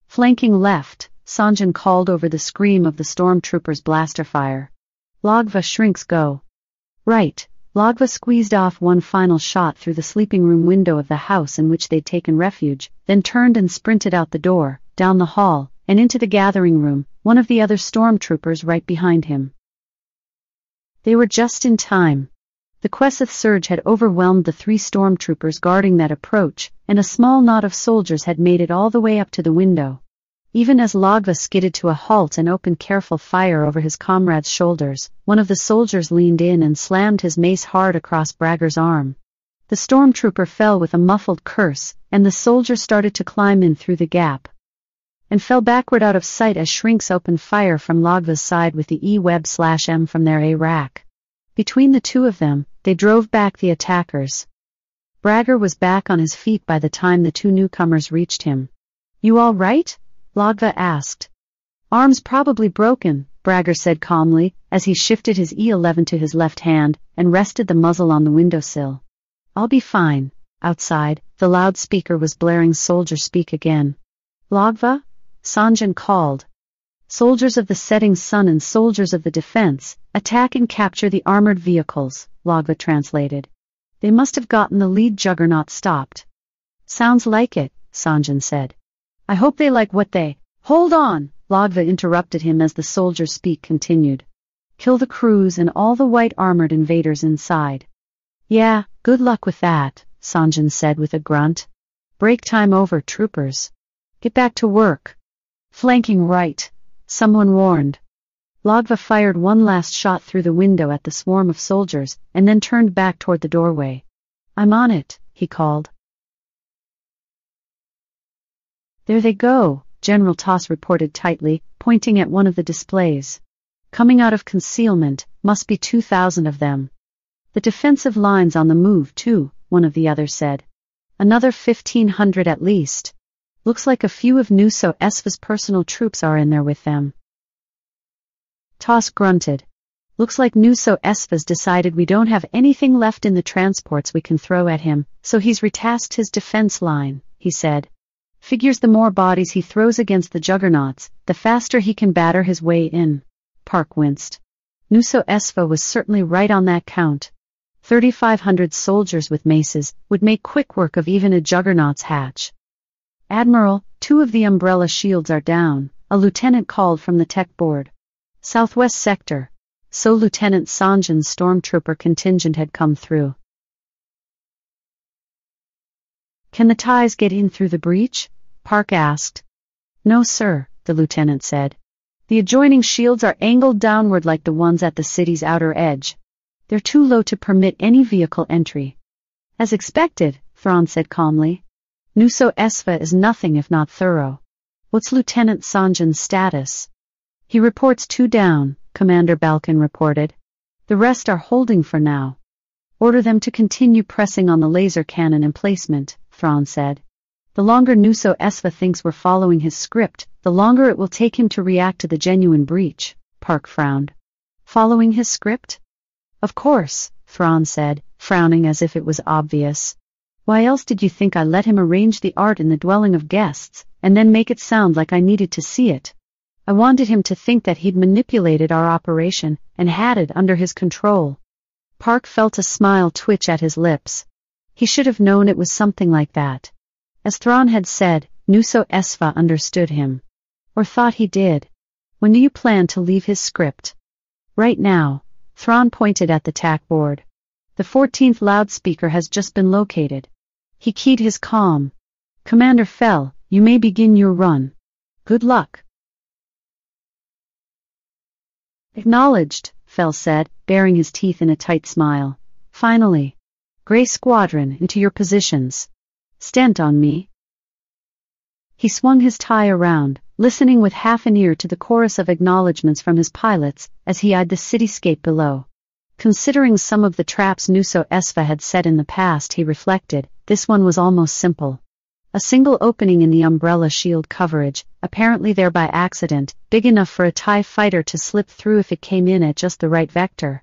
Flanking left, Sanjan called over the scream of the stormtroopers' blaster fire. Logva shrinks go. Right, Logva squeezed off one final shot through the sleeping room window of the house in which they'd taken refuge, then turned and sprinted out the door, down the hall, and into the gathering room, one of the other stormtroopers right behind him. They were just in time. The Quesoth surge had overwhelmed the three stormtroopers guarding that approach, and a small knot of soldiers had made it all the way up to the window. Even as Logva skidded to a halt and opened careful fire over his comrade's shoulders, one of the soldiers leaned in and slammed his mace hard across Bragger's arm. The stormtrooper fell with a muffled curse, and the soldier started to climb in through the gap, and fell backward out of sight as Shrinks opened fire from Logva's side with the E-Web slash M from their A-Rack. Between the two of them, they drove back the attackers. Bragger was back on his feet by the time the two newcomers reached him. You all right? Logva asked. Arms probably broken, Bragger said calmly, as he shifted his E11 to his left hand and rested the muzzle on the windowsill. I'll be fine. Outside, the loudspeaker was blaring soldier speak again. Logva, Sanjan called. Soldiers of the setting sun and soldiers of the defense, attack and capture the armored vehicles, Logva translated. They must have gotten the lead juggernaut stopped. Sounds like it, Sanjan said. I hope they like what they... Hold on, Logva interrupted him as the soldier's speak continued. Kill the crews and all the white armored invaders inside. Yeah, good luck with that, Sanjan said with a grunt. Break time over, troopers. Get back to work. Flanking right. Someone warned. Logva fired one last shot through the window at the swarm of soldiers, and then turned back toward the doorway. I'm on it, he called. There they go, General Toss reported tightly, pointing at one of the displays. Coming out of concealment, must be 2,000 of them. The defensive lines on the move, too, one of the others said. Another 1,500 at least. Looks like a few of Nuso Esva's personal troops are in there with them. Toss grunted. Looks like Nuso Esva's decided we don't have anything left in the transports we can throw at him, so he's retasked his defense line, he said. Figures the more bodies he throws against the juggernauts, the faster he can batter his way in. Parck winced. Nuso Esva was certainly right on that count. 3,500 soldiers with maces would make quick work of even a juggernaut's hatch. Admiral, two of the umbrella shields are down, a lieutenant called from the tech board. Southwest sector. So Lieutenant Sanjan's stormtrooper contingent had come through. Can the TIEs get in through the breach? Parck asked. No, sir, the lieutenant said. The adjoining shields are angled downward like the ones at the city's outer edge. They're too low to permit any vehicle entry. As expected, Thrawn said calmly. Nuso Esva is nothing if not thorough. What's Lieutenant Sanjan's status? He reports two down, Commander Balkan reported. The rest are holding for now. Order them to continue pressing on the laser cannon emplacement, Thrawn said. The longer Nuso Esva thinks we're following his script, the longer it will take him to react to the genuine breach, Parck frowned. Following his script? Of course, Thrawn said, frowning as if it was obvious. Why else did you think I let him arrange the art in the dwelling of guests, and then make it sound like I needed to see it? I wanted him to think that he'd manipulated our operation and had it under his control. Parck felt a smile twitch at his lips. He should have known it was something like that. As Thrawn had said, Nuso Esva understood him. Or thought he did. When do you plan to leave his script? Right now. Thrawn pointed at the tack board. The 14th loudspeaker has just been located. He keyed his comm. Commander Fel, you may begin your run. Good luck. Acknowledged, Fel said, baring his teeth in a tight smile. Finally. Gray Squadron, into your positions. Stent on me. He swung his TIE around, listening with half an ear to the chorus of acknowledgments from his pilots as he eyed the cityscape below. Considering some of the traps Nuso Esva had set in the past, he reflected, this one was almost simple. A single opening in the umbrella shield coverage, apparently there by accident, big enough for a TIE fighter to slip through if it came in at just the right vector.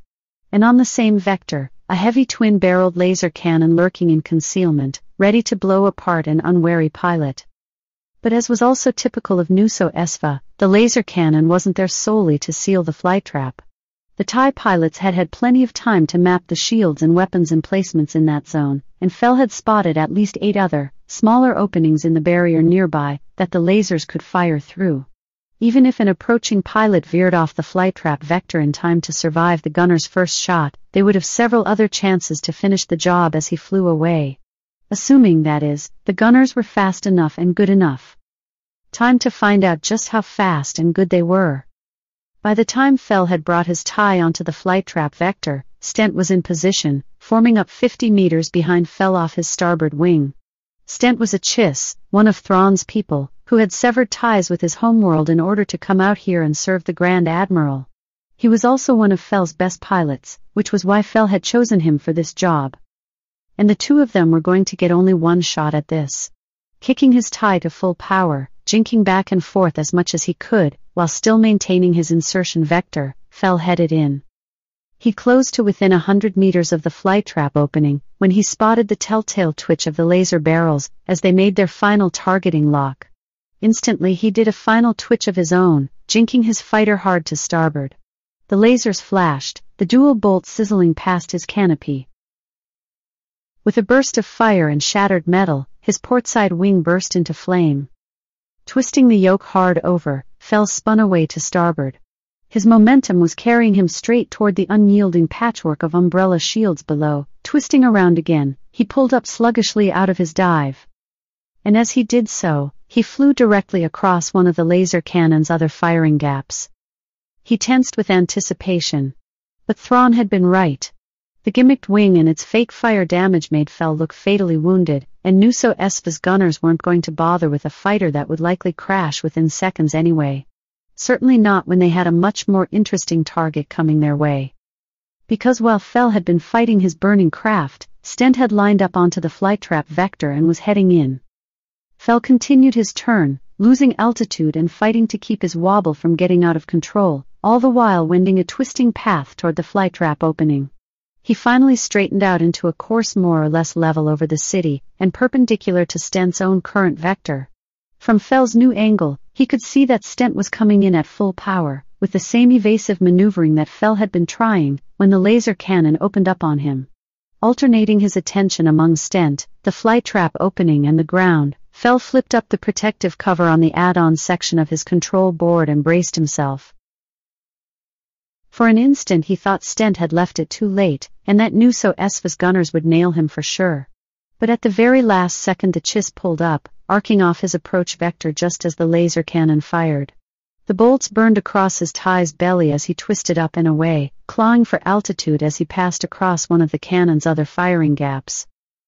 And on the same vector, a heavy twin-barreled laser cannon lurking in concealment, ready to blow apart an unwary pilot. But as was also typical of Nuso Esva, the laser cannon wasn't there solely to seal the flytrap. trap. The TIE pilots had had plenty of time to map the shields and weapons emplacements in that zone, and Fel had spotted at least eight other, smaller openings in the barrier nearby, that the lasers could fire through. Even if an approaching pilot veered off the flight trap vector in time to survive the gunner's first shot, they would have several other chances to finish the job as he flew away. Assuming, that is, the gunners were fast enough and good enough. Time to find out just how fast and good they were. By the time Fel had brought his TIE onto the flight trap vector, Stent was in position, forming up 50 meters behind Fel off his starboard wing. Stent was a Chiss, one of Thrawn's people, who had severed ties with his homeworld in order to come out here and serve the Grand Admiral. He was also one of Fel's best pilots, which was why Fel had chosen him for this job. And the two of them were going to get only one shot at this. Kicking his TIE to full power, jinking back and forth as much as he could, while still maintaining his insertion vector, Fel headed in. He closed to within a hundred meters of the flight trap opening, when he spotted the telltale twitch of the laser barrels, as they made their final targeting lock. Instantly he did a final twitch of his own, jinking his fighter hard to starboard. The lasers flashed, the dual bolts sizzling past his canopy. With a burst of fire and shattered metal, his portside wing burst into flame. Twisting the yoke hard over, Fel spun away to starboard. His momentum was carrying him straight toward the unyielding patchwork of umbrella shields below. Twisting around again, he pulled up sluggishly out of his dive. And as he did so, he flew directly across one of the laser cannon's other firing gaps. He tensed with anticipation. But Thrawn had been right. The gimmicked wing and its fake fire damage made Fel look fatally wounded, and Nuso Esva's gunners weren't going to bother with a fighter that would likely crash within seconds anyway. Certainly not when they had a much more interesting target coming their way. Because while Fel had been fighting his burning craft, Stent had lined up onto the flight trap vector and was heading in. Fel continued his turn, losing altitude and fighting to keep his wobble from getting out of control, all the while wending a twisting path toward the flight trap opening. He finally straightened out into a course more or less level over the city and perpendicular to Stent's own current vector. From Fel's new angle, he could see that Stent was coming in at full power, with the same evasive maneuvering that Fel had been trying when the laser cannon opened up on him. Alternating his attention among Stent, the flight trap opening and the ground, Fel flipped up the protective cover on the add-on section of his control board and braced himself. For an instant he thought Stent had left it too late, and that Nuso Esva's gunners would nail him for sure. But at the very last second the Chiss pulled up, arcing off his approach vector just as the laser cannon fired. The bolts burned across his TIE's belly as he twisted up and away, clawing for altitude as he passed across one of the cannon's other firing gaps.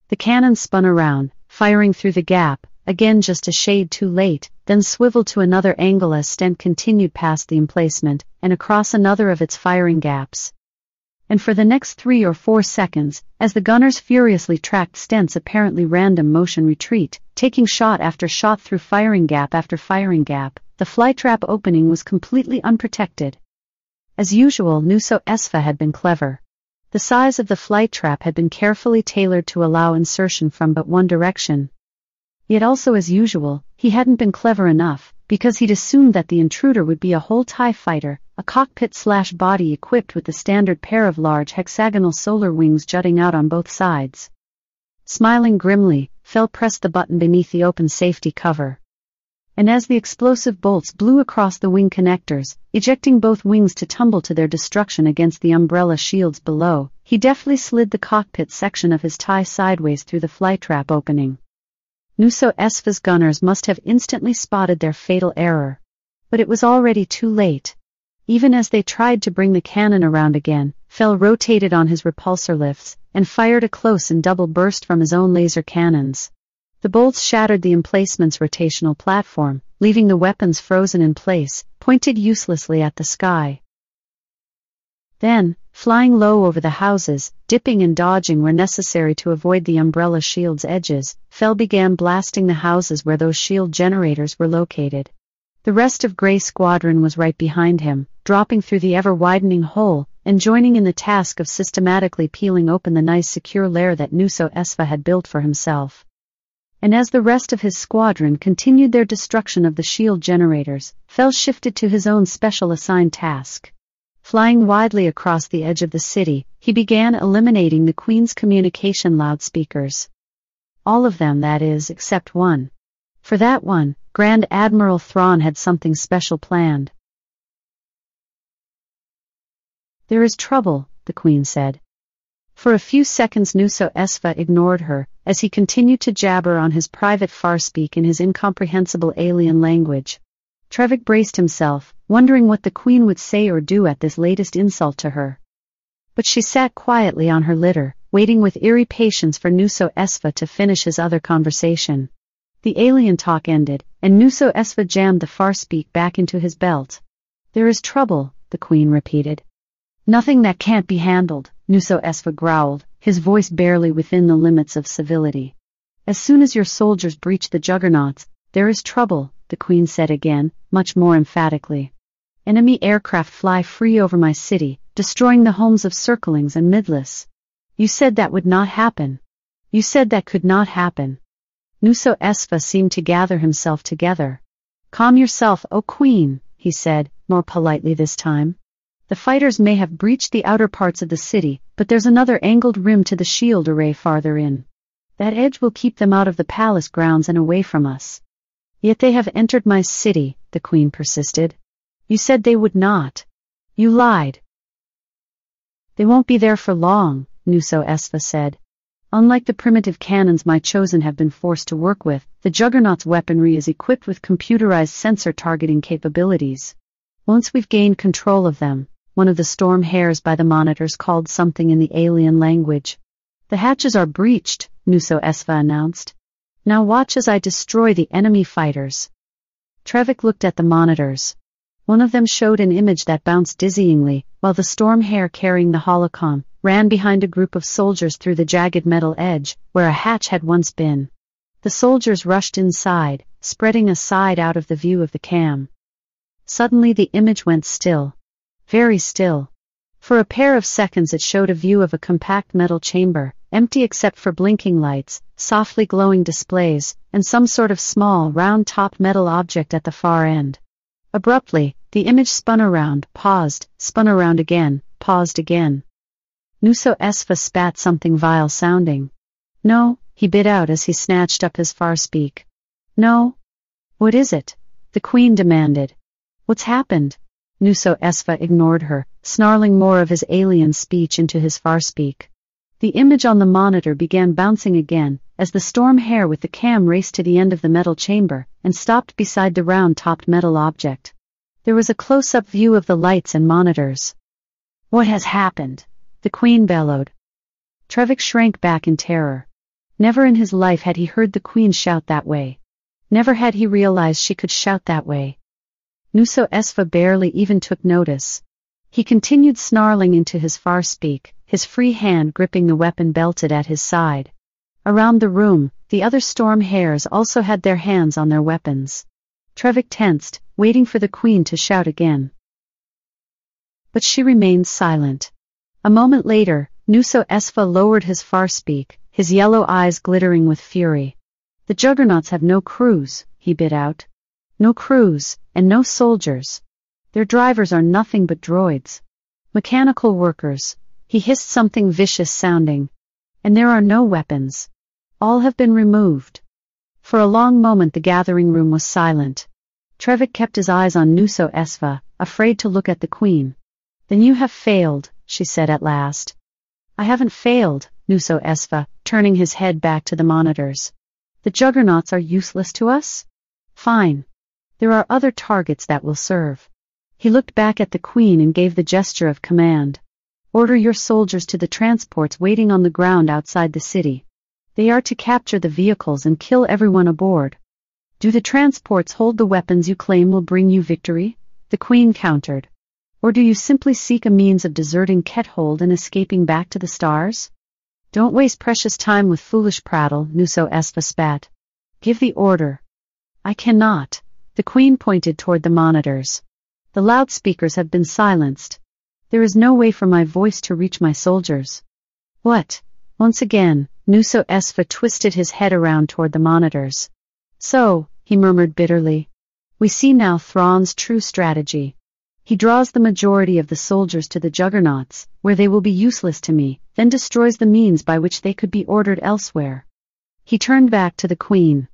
The cannon spun around, firing through the gap, again just a shade too late, then swiveled to another angle as Stent continued past the emplacement, and across another of its firing gaps. And for the next three or four seconds, as the gunners furiously tracked Stent's apparently random motion retreat, taking shot after shot through firing gap after firing gap, the flytrap opening was completely unprotected. As usual, Nuso Esva had been clever. The size of the flytrap had been carefully tailored to allow insertion from but one direction, Yet also as usual, he hadn't been clever enough, because he'd assumed that the intruder would be a whole TIE fighter, a cockpit slash body equipped with the standard pair of large hexagonal solar wings jutting out on both sides. Smiling grimly, Fel pressed the button beneath the open safety cover. And as the explosive bolts blew across the wing connectors, ejecting both wings to tumble to their destruction against the umbrella shields below, he deftly slid the cockpit section of his TIE sideways through the flytrap opening. Nuso Esva's gunners must have instantly spotted their fatal error. But it was already too late. Even as they tried to bring the cannon around again, Fel rotated on his repulsor lifts and fired a close and double burst from his own laser cannons. The bolts shattered the emplacement's rotational platform, leaving the weapons frozen in place, pointed uselessly at the sky. Then, flying low over the houses, dipping and dodging where necessary to avoid the umbrella shield's edges, Fel began blasting the houses where those shield generators were located. The rest of Grey Squadron was right behind him, dropping through the ever-widening hole, and joining in the task of systematically peeling open the nice secure lair that Nuso Esva had built for himself. And as the rest of his squadron continued their destruction of the shield generators, Fel shifted to his own special assigned task. Flying widely across the edge of the city, he began eliminating the Queen's communication loudspeakers. All of them, that is, except one. For that one, Grand Admiral Thrawn had something special planned. There is trouble, the Queen said. For a few seconds Nuso Esva ignored her, as he continued to jabber on his private farspeak in his incomprehensible alien language. Trevik braced himself, wondering what the queen would say or do at this latest insult to her. But she sat quietly on her litter, waiting with eerie patience for Nuso Esva to finish his other conversation. The alien talk ended, and Nuso Esva jammed the farspeak back into his belt. There is trouble, the queen repeated. Nothing that can't be handled, Nuso Esva growled, his voice barely within the limits of civility. As soon as your soldiers breach the juggernauts, there is trouble, the queen said again, much more emphatically. Enemy aircraft fly free over my city, destroying the homes of Circlings and Midless. You said that would not happen. You said that could not happen. Nuso Esva seemed to gather himself together. Calm yourself, O queen, he said, more politely this time. The fighters may have breached the outer parts of the city, but there's another angled rim to the shield array farther in. That edge will keep them out of the palace grounds and away from us. Yet they have entered my city, the queen persisted. You said they would not. You lied. They won't be there for long, Nuso Esva said. Unlike the primitive cannons my chosen have been forced to work with, the Juggernaut's weaponry is equipped with computerized sensor targeting capabilities. Once we've gained control of them, one of the storm hares by the monitors called something in the alien language. The hatches are breached, Nuso Esva announced. Now watch as I destroy the enemy fighters. Trevik looked at the monitors. One of them showed an image that bounced dizzyingly, while the storm carrying the holocam ran behind a group of soldiers through the jagged metal edge, where a hatch had once been. The soldiers rushed inside, spreading aside out of the view of the cam. Suddenly the image went still. Very still. For a pair of seconds it showed a view of a compact metal chamber, empty except for blinking lights, softly glowing displays, and some sort of small, round-topped metal object at the far end. Abruptly, the image spun around, paused, spun around again, paused again. Nuso Esva spat something vile sounding. No, he bit out as he snatched up his far speak. No. What is it? The queen demanded. What's happened? Nuso Esva ignored her, snarling more of his alien speech into his far speak. The image on the monitor began bouncing again, as the storm hare with the cam raced to the end of the metal chamber, and stopped beside the round-topped metal object. There was a close-up view of the lights and monitors. What has happened? The queen bellowed. Trevik shrank back in terror. Never in his life had he heard the queen shout that way. Never had he realized she could shout that way. Nuso Esva barely even took notice. He continued snarling into his far speak, his free hand gripping the weapon belted at his side. Around the room, the other storm hares also had their hands on their weapons. Trevik tensed, waiting for the queen to shout again. But she remained silent. A moment later, Nuso Esva lowered his far speak, his yellow eyes glittering with fury. The juggernauts have no crews, he bit out. No crews, and no soldiers. Their drivers are nothing but droids. Mechanical workers. He hissed something vicious sounding. And there are no weapons. All have been removed. For a long moment the gathering room was silent. Trevik kept his eyes on Nuso Esva, afraid to look at the queen. Then you have failed, she said at last. I haven't failed, Nuso Esva, turning his head back to the monitors. The juggernauts are useless to us? Fine. There are other targets that will serve. He looked back at the queen and gave the gesture of command. Order your soldiers to the transports waiting on the ground outside the city. They are to capture the vehicles and kill everyone aboard. Do the transports hold the weapons you claim will bring you victory? The queen countered. Or do you simply seek a means of deserting Quethold and escaping back to the stars? Don't waste precious time with foolish prattle, Nuso Esva spat. Give the order. I cannot. The queen pointed toward the monitors. The loudspeakers have been silenced. There is no way for my voice to reach my soldiers. What? Once again, Nuso Esva twisted his head around toward the monitors. So, he murmured bitterly. We see now Thrawn's true strategy. He draws the majority of the soldiers to the juggernauts, where they will be useless to me, then destroys the means by which they could be ordered elsewhere. He turned back to the queen.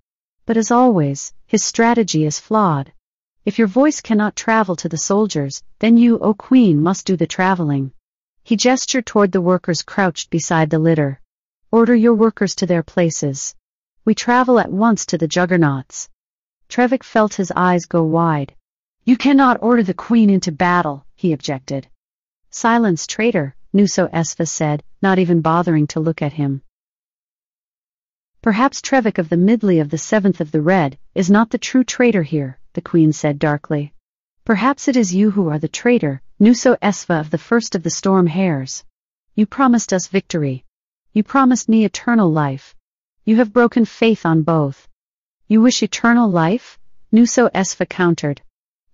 But as always, his strategy is flawed. If your voice cannot travel to the soldiers, then you, O queen, must do the traveling. He gestured toward the workers crouched beside the litter. Order your workers to their places. We travel at once to the juggernauts. Trevik felt his eyes go wide. You cannot order the queen into battle, he objected. Silence, traitor, Nuso Esva said, not even bothering to look at him. Perhaps Trevik of the Midley of the Seventh of the Red is not the true traitor here, the queen said darkly. Perhaps it is you who are the traitor, Nuso Esva of the First of the Storm Hares. You promised us victory. You promised me eternal life. You have broken faith on both. You wish eternal life? Nuso Esva countered.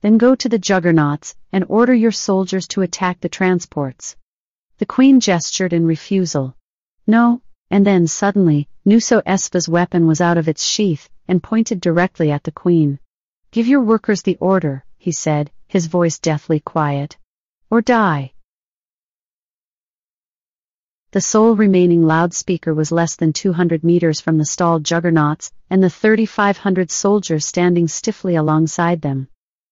Then go to the juggernauts and order your soldiers to attack the transports. The queen gestured in refusal. No, and then suddenly, Nuso Esva's weapon was out of its sheath and pointed directly at the queen. Give your workers the order, he said, his voice deathly quiet. Or die. The sole remaining loudspeaker was less than 200 meters from the stalled juggernauts and the 3,500 soldiers standing stiffly alongside them.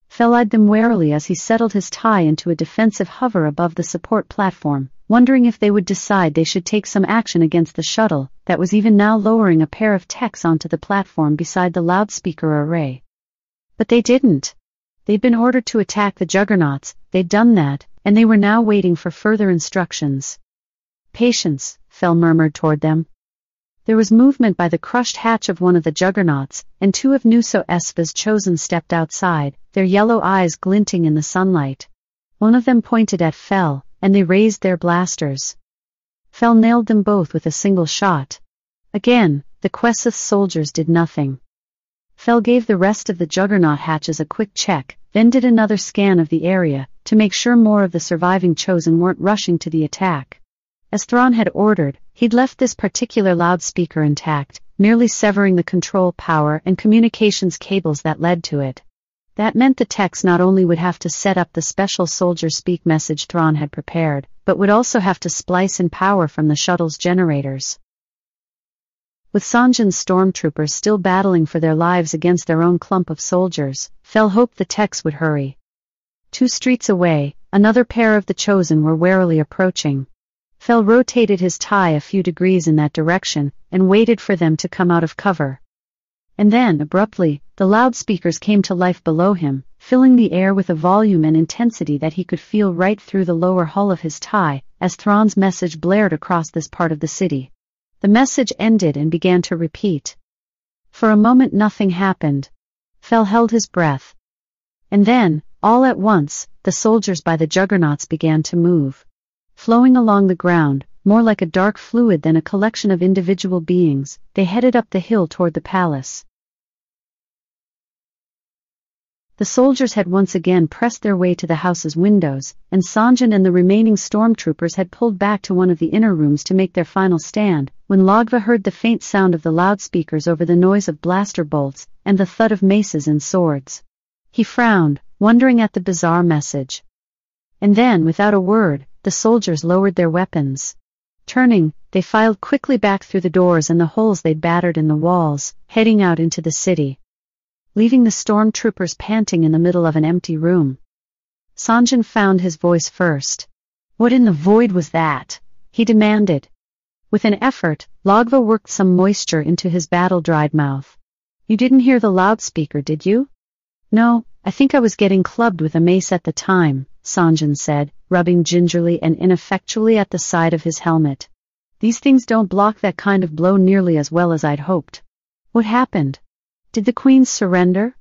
Fel eyed them warily as he settled his TIE into a defensive hover above the support platform, wondering if they would decide they should take some action against the shuttle that was even now lowering a pair of techs onto the platform beside the loudspeaker array. But they didn't. They'd been ordered to attack the juggernauts, they'd done that, and they were now waiting for further instructions. Patience, Fel murmured toward them. There was movement by the crushed hatch of one of the juggernauts, and two of Nuso Esva's chosen stepped outside, their yellow eyes glinting in the sunlight. One of them pointed at Fel, and they raised their blasters. Fel nailed them both with a single shot. Again, the Quesoth soldiers did nothing. Fel gave the rest of the juggernaut hatches a quick check, then did another scan of the area, to make sure more of the surviving chosen weren't rushing to the attack. As Thrawn had ordered, he'd left this particular loudspeaker intact, merely severing the control power and communications cables that led to it. That meant the techs not only would have to set up the special soldier speak message Thrawn had prepared, but would also have to splice in power from the shuttle's generators. With Sanjin's stormtroopers still battling for their lives against their own clump of soldiers, Fel hoped the techs would hurry. Two streets away, another pair of the Chosen were warily approaching. Fel rotated his TIE a few degrees in that direction and waited for them to come out of cover. And then, abruptly, the loudspeakers came to life below him, filling the air with a volume and intensity that he could feel right through the lower hull of his TIE, as Thrawn's message blared across this part of the city. The message ended and began to repeat. For a moment nothing happened. Fel held his breath. And then, all at once, the soldiers by the juggernauts began to move. Flowing along the ground, more like a dark fluid than a collection of individual beings, they headed up the hill toward the palace. The soldiers had once again pressed their way to the house's windows, and Sanjin and the remaining stormtroopers had pulled back to one of the inner rooms to make their final stand, when Logva heard the faint sound of the loudspeakers over the noise of blaster bolts and the thud of maces and swords. He frowned, wondering at the bizarre message. And then, without a word, the soldiers lowered their weapons. Turning, they filed quickly back through the doors and the holes they'd battered in the walls, heading out into the city. Leaving the stormtroopers panting in the middle of an empty room. Sanjin found his voice first. What in the void was that? He demanded. With an effort, Logva worked some moisture into his battle-dried mouth. You didn't hear the loudspeaker, did you? No, I think I was getting clubbed with a mace at the time, Sanjin said, rubbing gingerly and ineffectually at the side of his helmet. These things don't block that kind of blow nearly as well as I'd hoped. What happened? Did the queen surrender?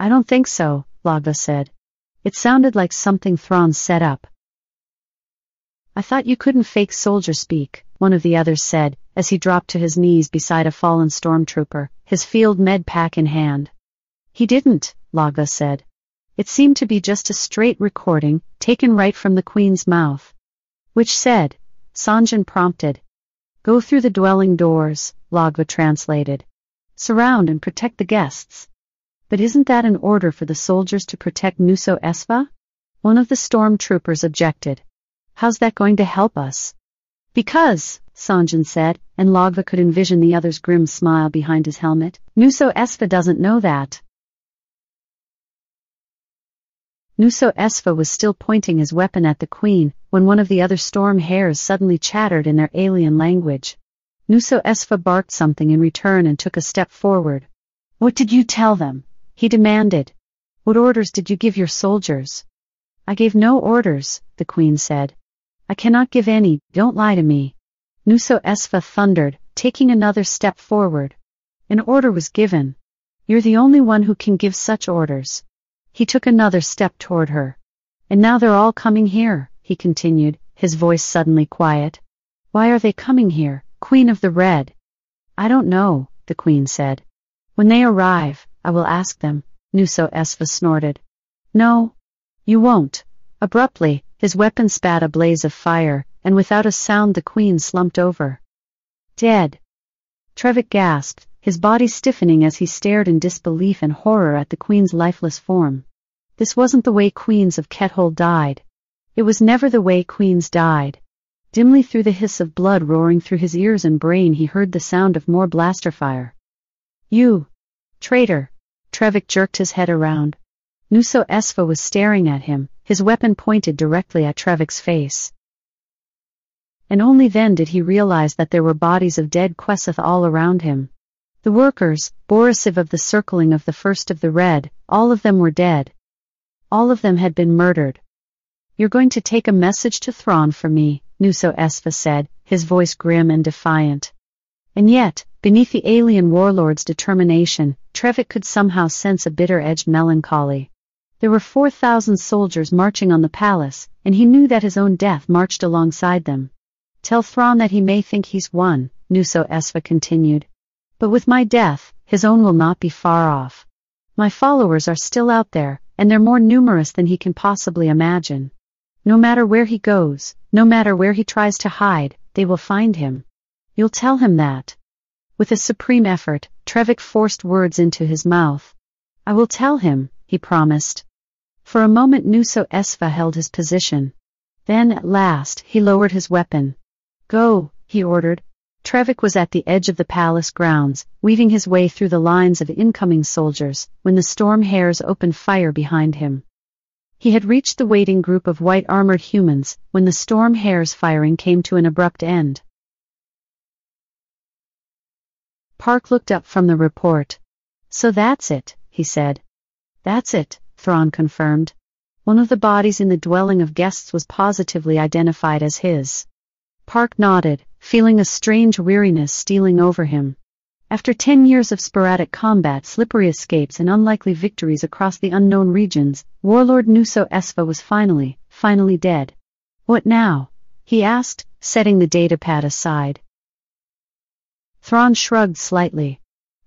I don't think so, Logva said. It sounded like something Thrawn set up. I thought you couldn't fake soldier speak, one of the others said, as he dropped to his knees beside a fallen stormtrooper, his field med pack in hand. He didn't, Logva said. It seemed to be just a straight recording, taken right from the Queen's mouth. Which said, Sanjin prompted. Go through the dwelling doors, Logva translated. Surround and protect the guests. But isn't that an order for the soldiers to protect Nuso Esva? One of the stormtroopers objected. How's that going to help us? Because, Sanjin said, and Logva could envision the other's grim smile behind his helmet, Nuso Esva doesn't know that. Nuso Esva was still pointing his weapon at the queen, when one of the other storm hares suddenly chattered in their alien language. Nuso Esva barked something in return and took a step forward. What did you tell them? He demanded. What orders did you give your soldiers? I gave no orders, the queen said. I cannot give any, don't lie to me. Nuso Esva thundered, taking another step forward. An order was given. You're the only one who can give such orders. He took another step toward her. And now they're all coming here, he continued, his voice suddenly quiet. Why are they coming here, Queen of the Red? I don't know, the Queen said. When they arrive, I will ask them, Nuso Esva snorted. No, you won't. Abruptly, his weapon spat a blaze of fire, and without a sound the Queen slumped over. Dead. Trevik gasped, his body stiffening as he stared in disbelief and horror at the Queen's lifeless form. This wasn't the way Queens of Quethold died. It was never the way Queens died. Dimly through the hiss of blood roaring through his ears and brain he heard the sound of more blaster fire. You! Traitor! Trevik jerked his head around. Nuso Esva was staring at him, his weapon pointed directly at Trevik's face. And only then did he realize that there were bodies of dead Quesoth all around him. The workers, Borisov of the circling of the first of the red, all of them were dead. All of them had been murdered. You're going to take a message to Thrawn for me, Nuso Esva said, his voice grim and defiant. And yet, beneath the alien warlord's determination, Trevik could somehow sense a bitter-edged melancholy. There were 4,000 soldiers marching on the palace, and he knew that his own death marched alongside them. Tell Thrawn that he may think he's won, Nuso Esva continued. But with my death, his own will not be far off. My followers are still out there, and they're more numerous than he can possibly imagine. No matter where he goes, no matter where he tries to hide, they will find him. You'll tell him that. With a supreme effort, Trevik forced words into his mouth. I will tell him, he promised. For a moment Nuso Esva held his position. Then, at last, he lowered his weapon. Go, he ordered. Trevik was at the edge of the palace grounds, weaving his way through the lines of incoming soldiers, when the storm hares opened fire behind him. He had reached the waiting group of white-armored humans when the storm hare's firing came to an abrupt end. Parck looked up from the report. So that's it, he said. That's it, Thrawn confirmed. One of the bodies in the dwelling of guests was positively identified as his. Parck nodded, feeling a strange weariness stealing over him. After ten years of sporadic combat, slippery escapes, and unlikely victories across the unknown regions, Warlord Nuso Esva was finally, finally dead. What now? he asked, setting the datapad aside. Thrawn shrugged slightly.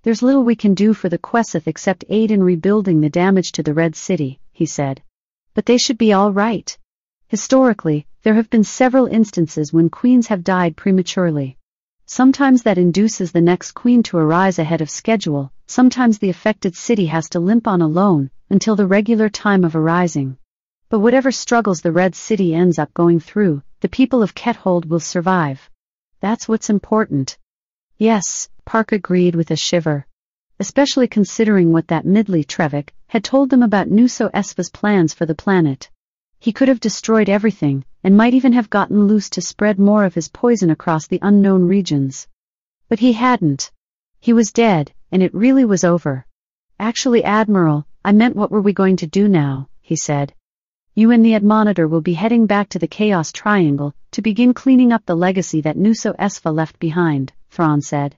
There's little we can do for the Quesoth except aid in rebuilding the damage to the Red City, he said. But they should be all right. Historically, there have been several instances when queens have died prematurely. Sometimes that induces the next queen to arise ahead of schedule, sometimes the affected city has to limp on alone until the regular time of arising. But whatever struggles the Red City ends up going through, the people of Quethold will survive. That's what's important. Yes, Parck agreed with a shiver. Especially considering what that Midley Trevik had told them about Nuso Esva's plans for the planet. He could have destroyed everything, and might even have gotten loose to spread more of his poison across the unknown regions. But he hadn't. He was dead, and it really was over. Actually, Admiral, I meant what were we going to do now, he said. You and the Admonitor will be heading back to the Chaos Triangle to begin cleaning up the legacy that Nuso Esva left behind, Thrawn said.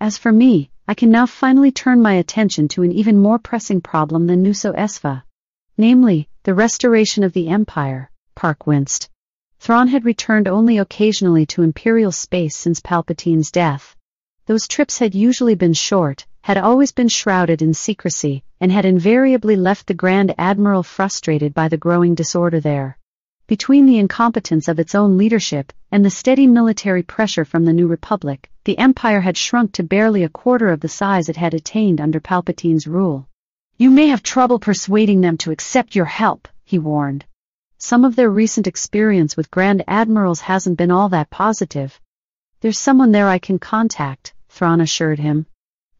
As for me, I can now finally turn my attention to an even more pressing problem than Nuso Esva. Namely, the restoration of the Empire, Parck winced. Thrawn had returned only occasionally to Imperial space since Palpatine's death. Those trips had usually been short, had always been shrouded in secrecy, and had invariably left the Grand Admiral frustrated by the growing disorder there. Between the incompetence of its own leadership and the steady military pressure from the New Republic, the Empire had shrunk to barely a quarter of the size it had attained under Palpatine's rule. You may have trouble persuading them to accept your help, he warned. Some of their recent experience with Grand Admirals hasn't been all that positive. There's someone there I can contact, Thrawn assured him.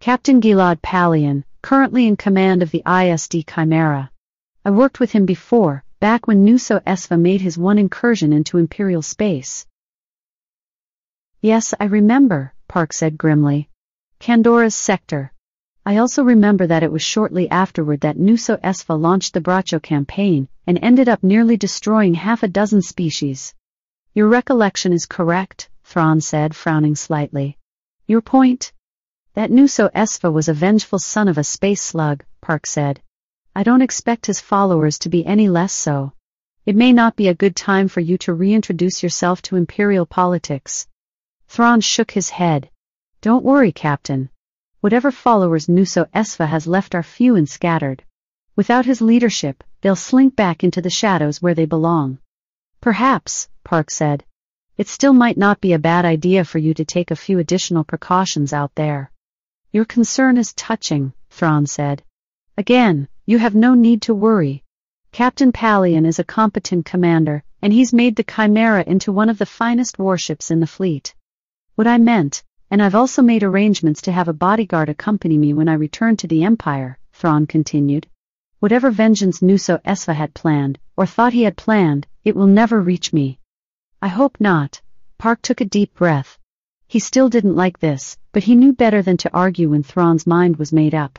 Captain Gilad Pellaeon, currently in command of the ISD Chimera. I worked with him before, back when Nuso Esva made his one incursion into Imperial space. Yes, I remember, Parck said grimly. Candoras sector. I also remember that it was shortly afterward that Nuso Esva launched the Bracho campaign and ended up nearly destroying half a dozen species. Your recollection is correct, Thrawn said, frowning slightly. Your point? That Nuso Esva was a vengeful son of a space slug, Parck said. I don't expect his followers to be any less so. It may not be a good time for you to reintroduce yourself to Imperial politics. Thrawn shook his head. Don't worry, Captain. Whatever followers Nuso Esva has left are few and scattered. Without his leadership, they'll slink back into the shadows where they belong. Perhaps, Parck said. It still might not be a bad idea for you to take a few additional precautions out there. Your concern is touching, Thrawn said. Again, you have no need to worry. Captain Pellaeon is a competent commander, and he's made the Chimera into one of the finest warships in the fleet. What I meant, and I've also made arrangements to have a bodyguard accompany me when I return to the Empire, Thrawn continued. Whatever vengeance Nuso Esva had planned, or thought he had planned, it will never reach me. I hope not. Parck took a deep breath. He still didn't like this, but he knew better than to argue when Thrawn's mind was made up.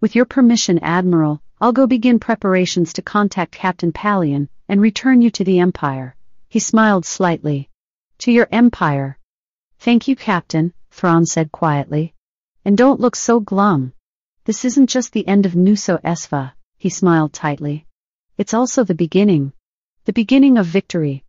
With your permission, Admiral, I'll go begin preparations to contact Captain Pellaeon and return you to the Empire. He smiled slightly. To your Empire. Thank you, Captain, Thrawn said quietly. And don't look so glum. This isn't just the end of Nuso Esva, he smiled tightly. It's also the beginning. The beginning of victory.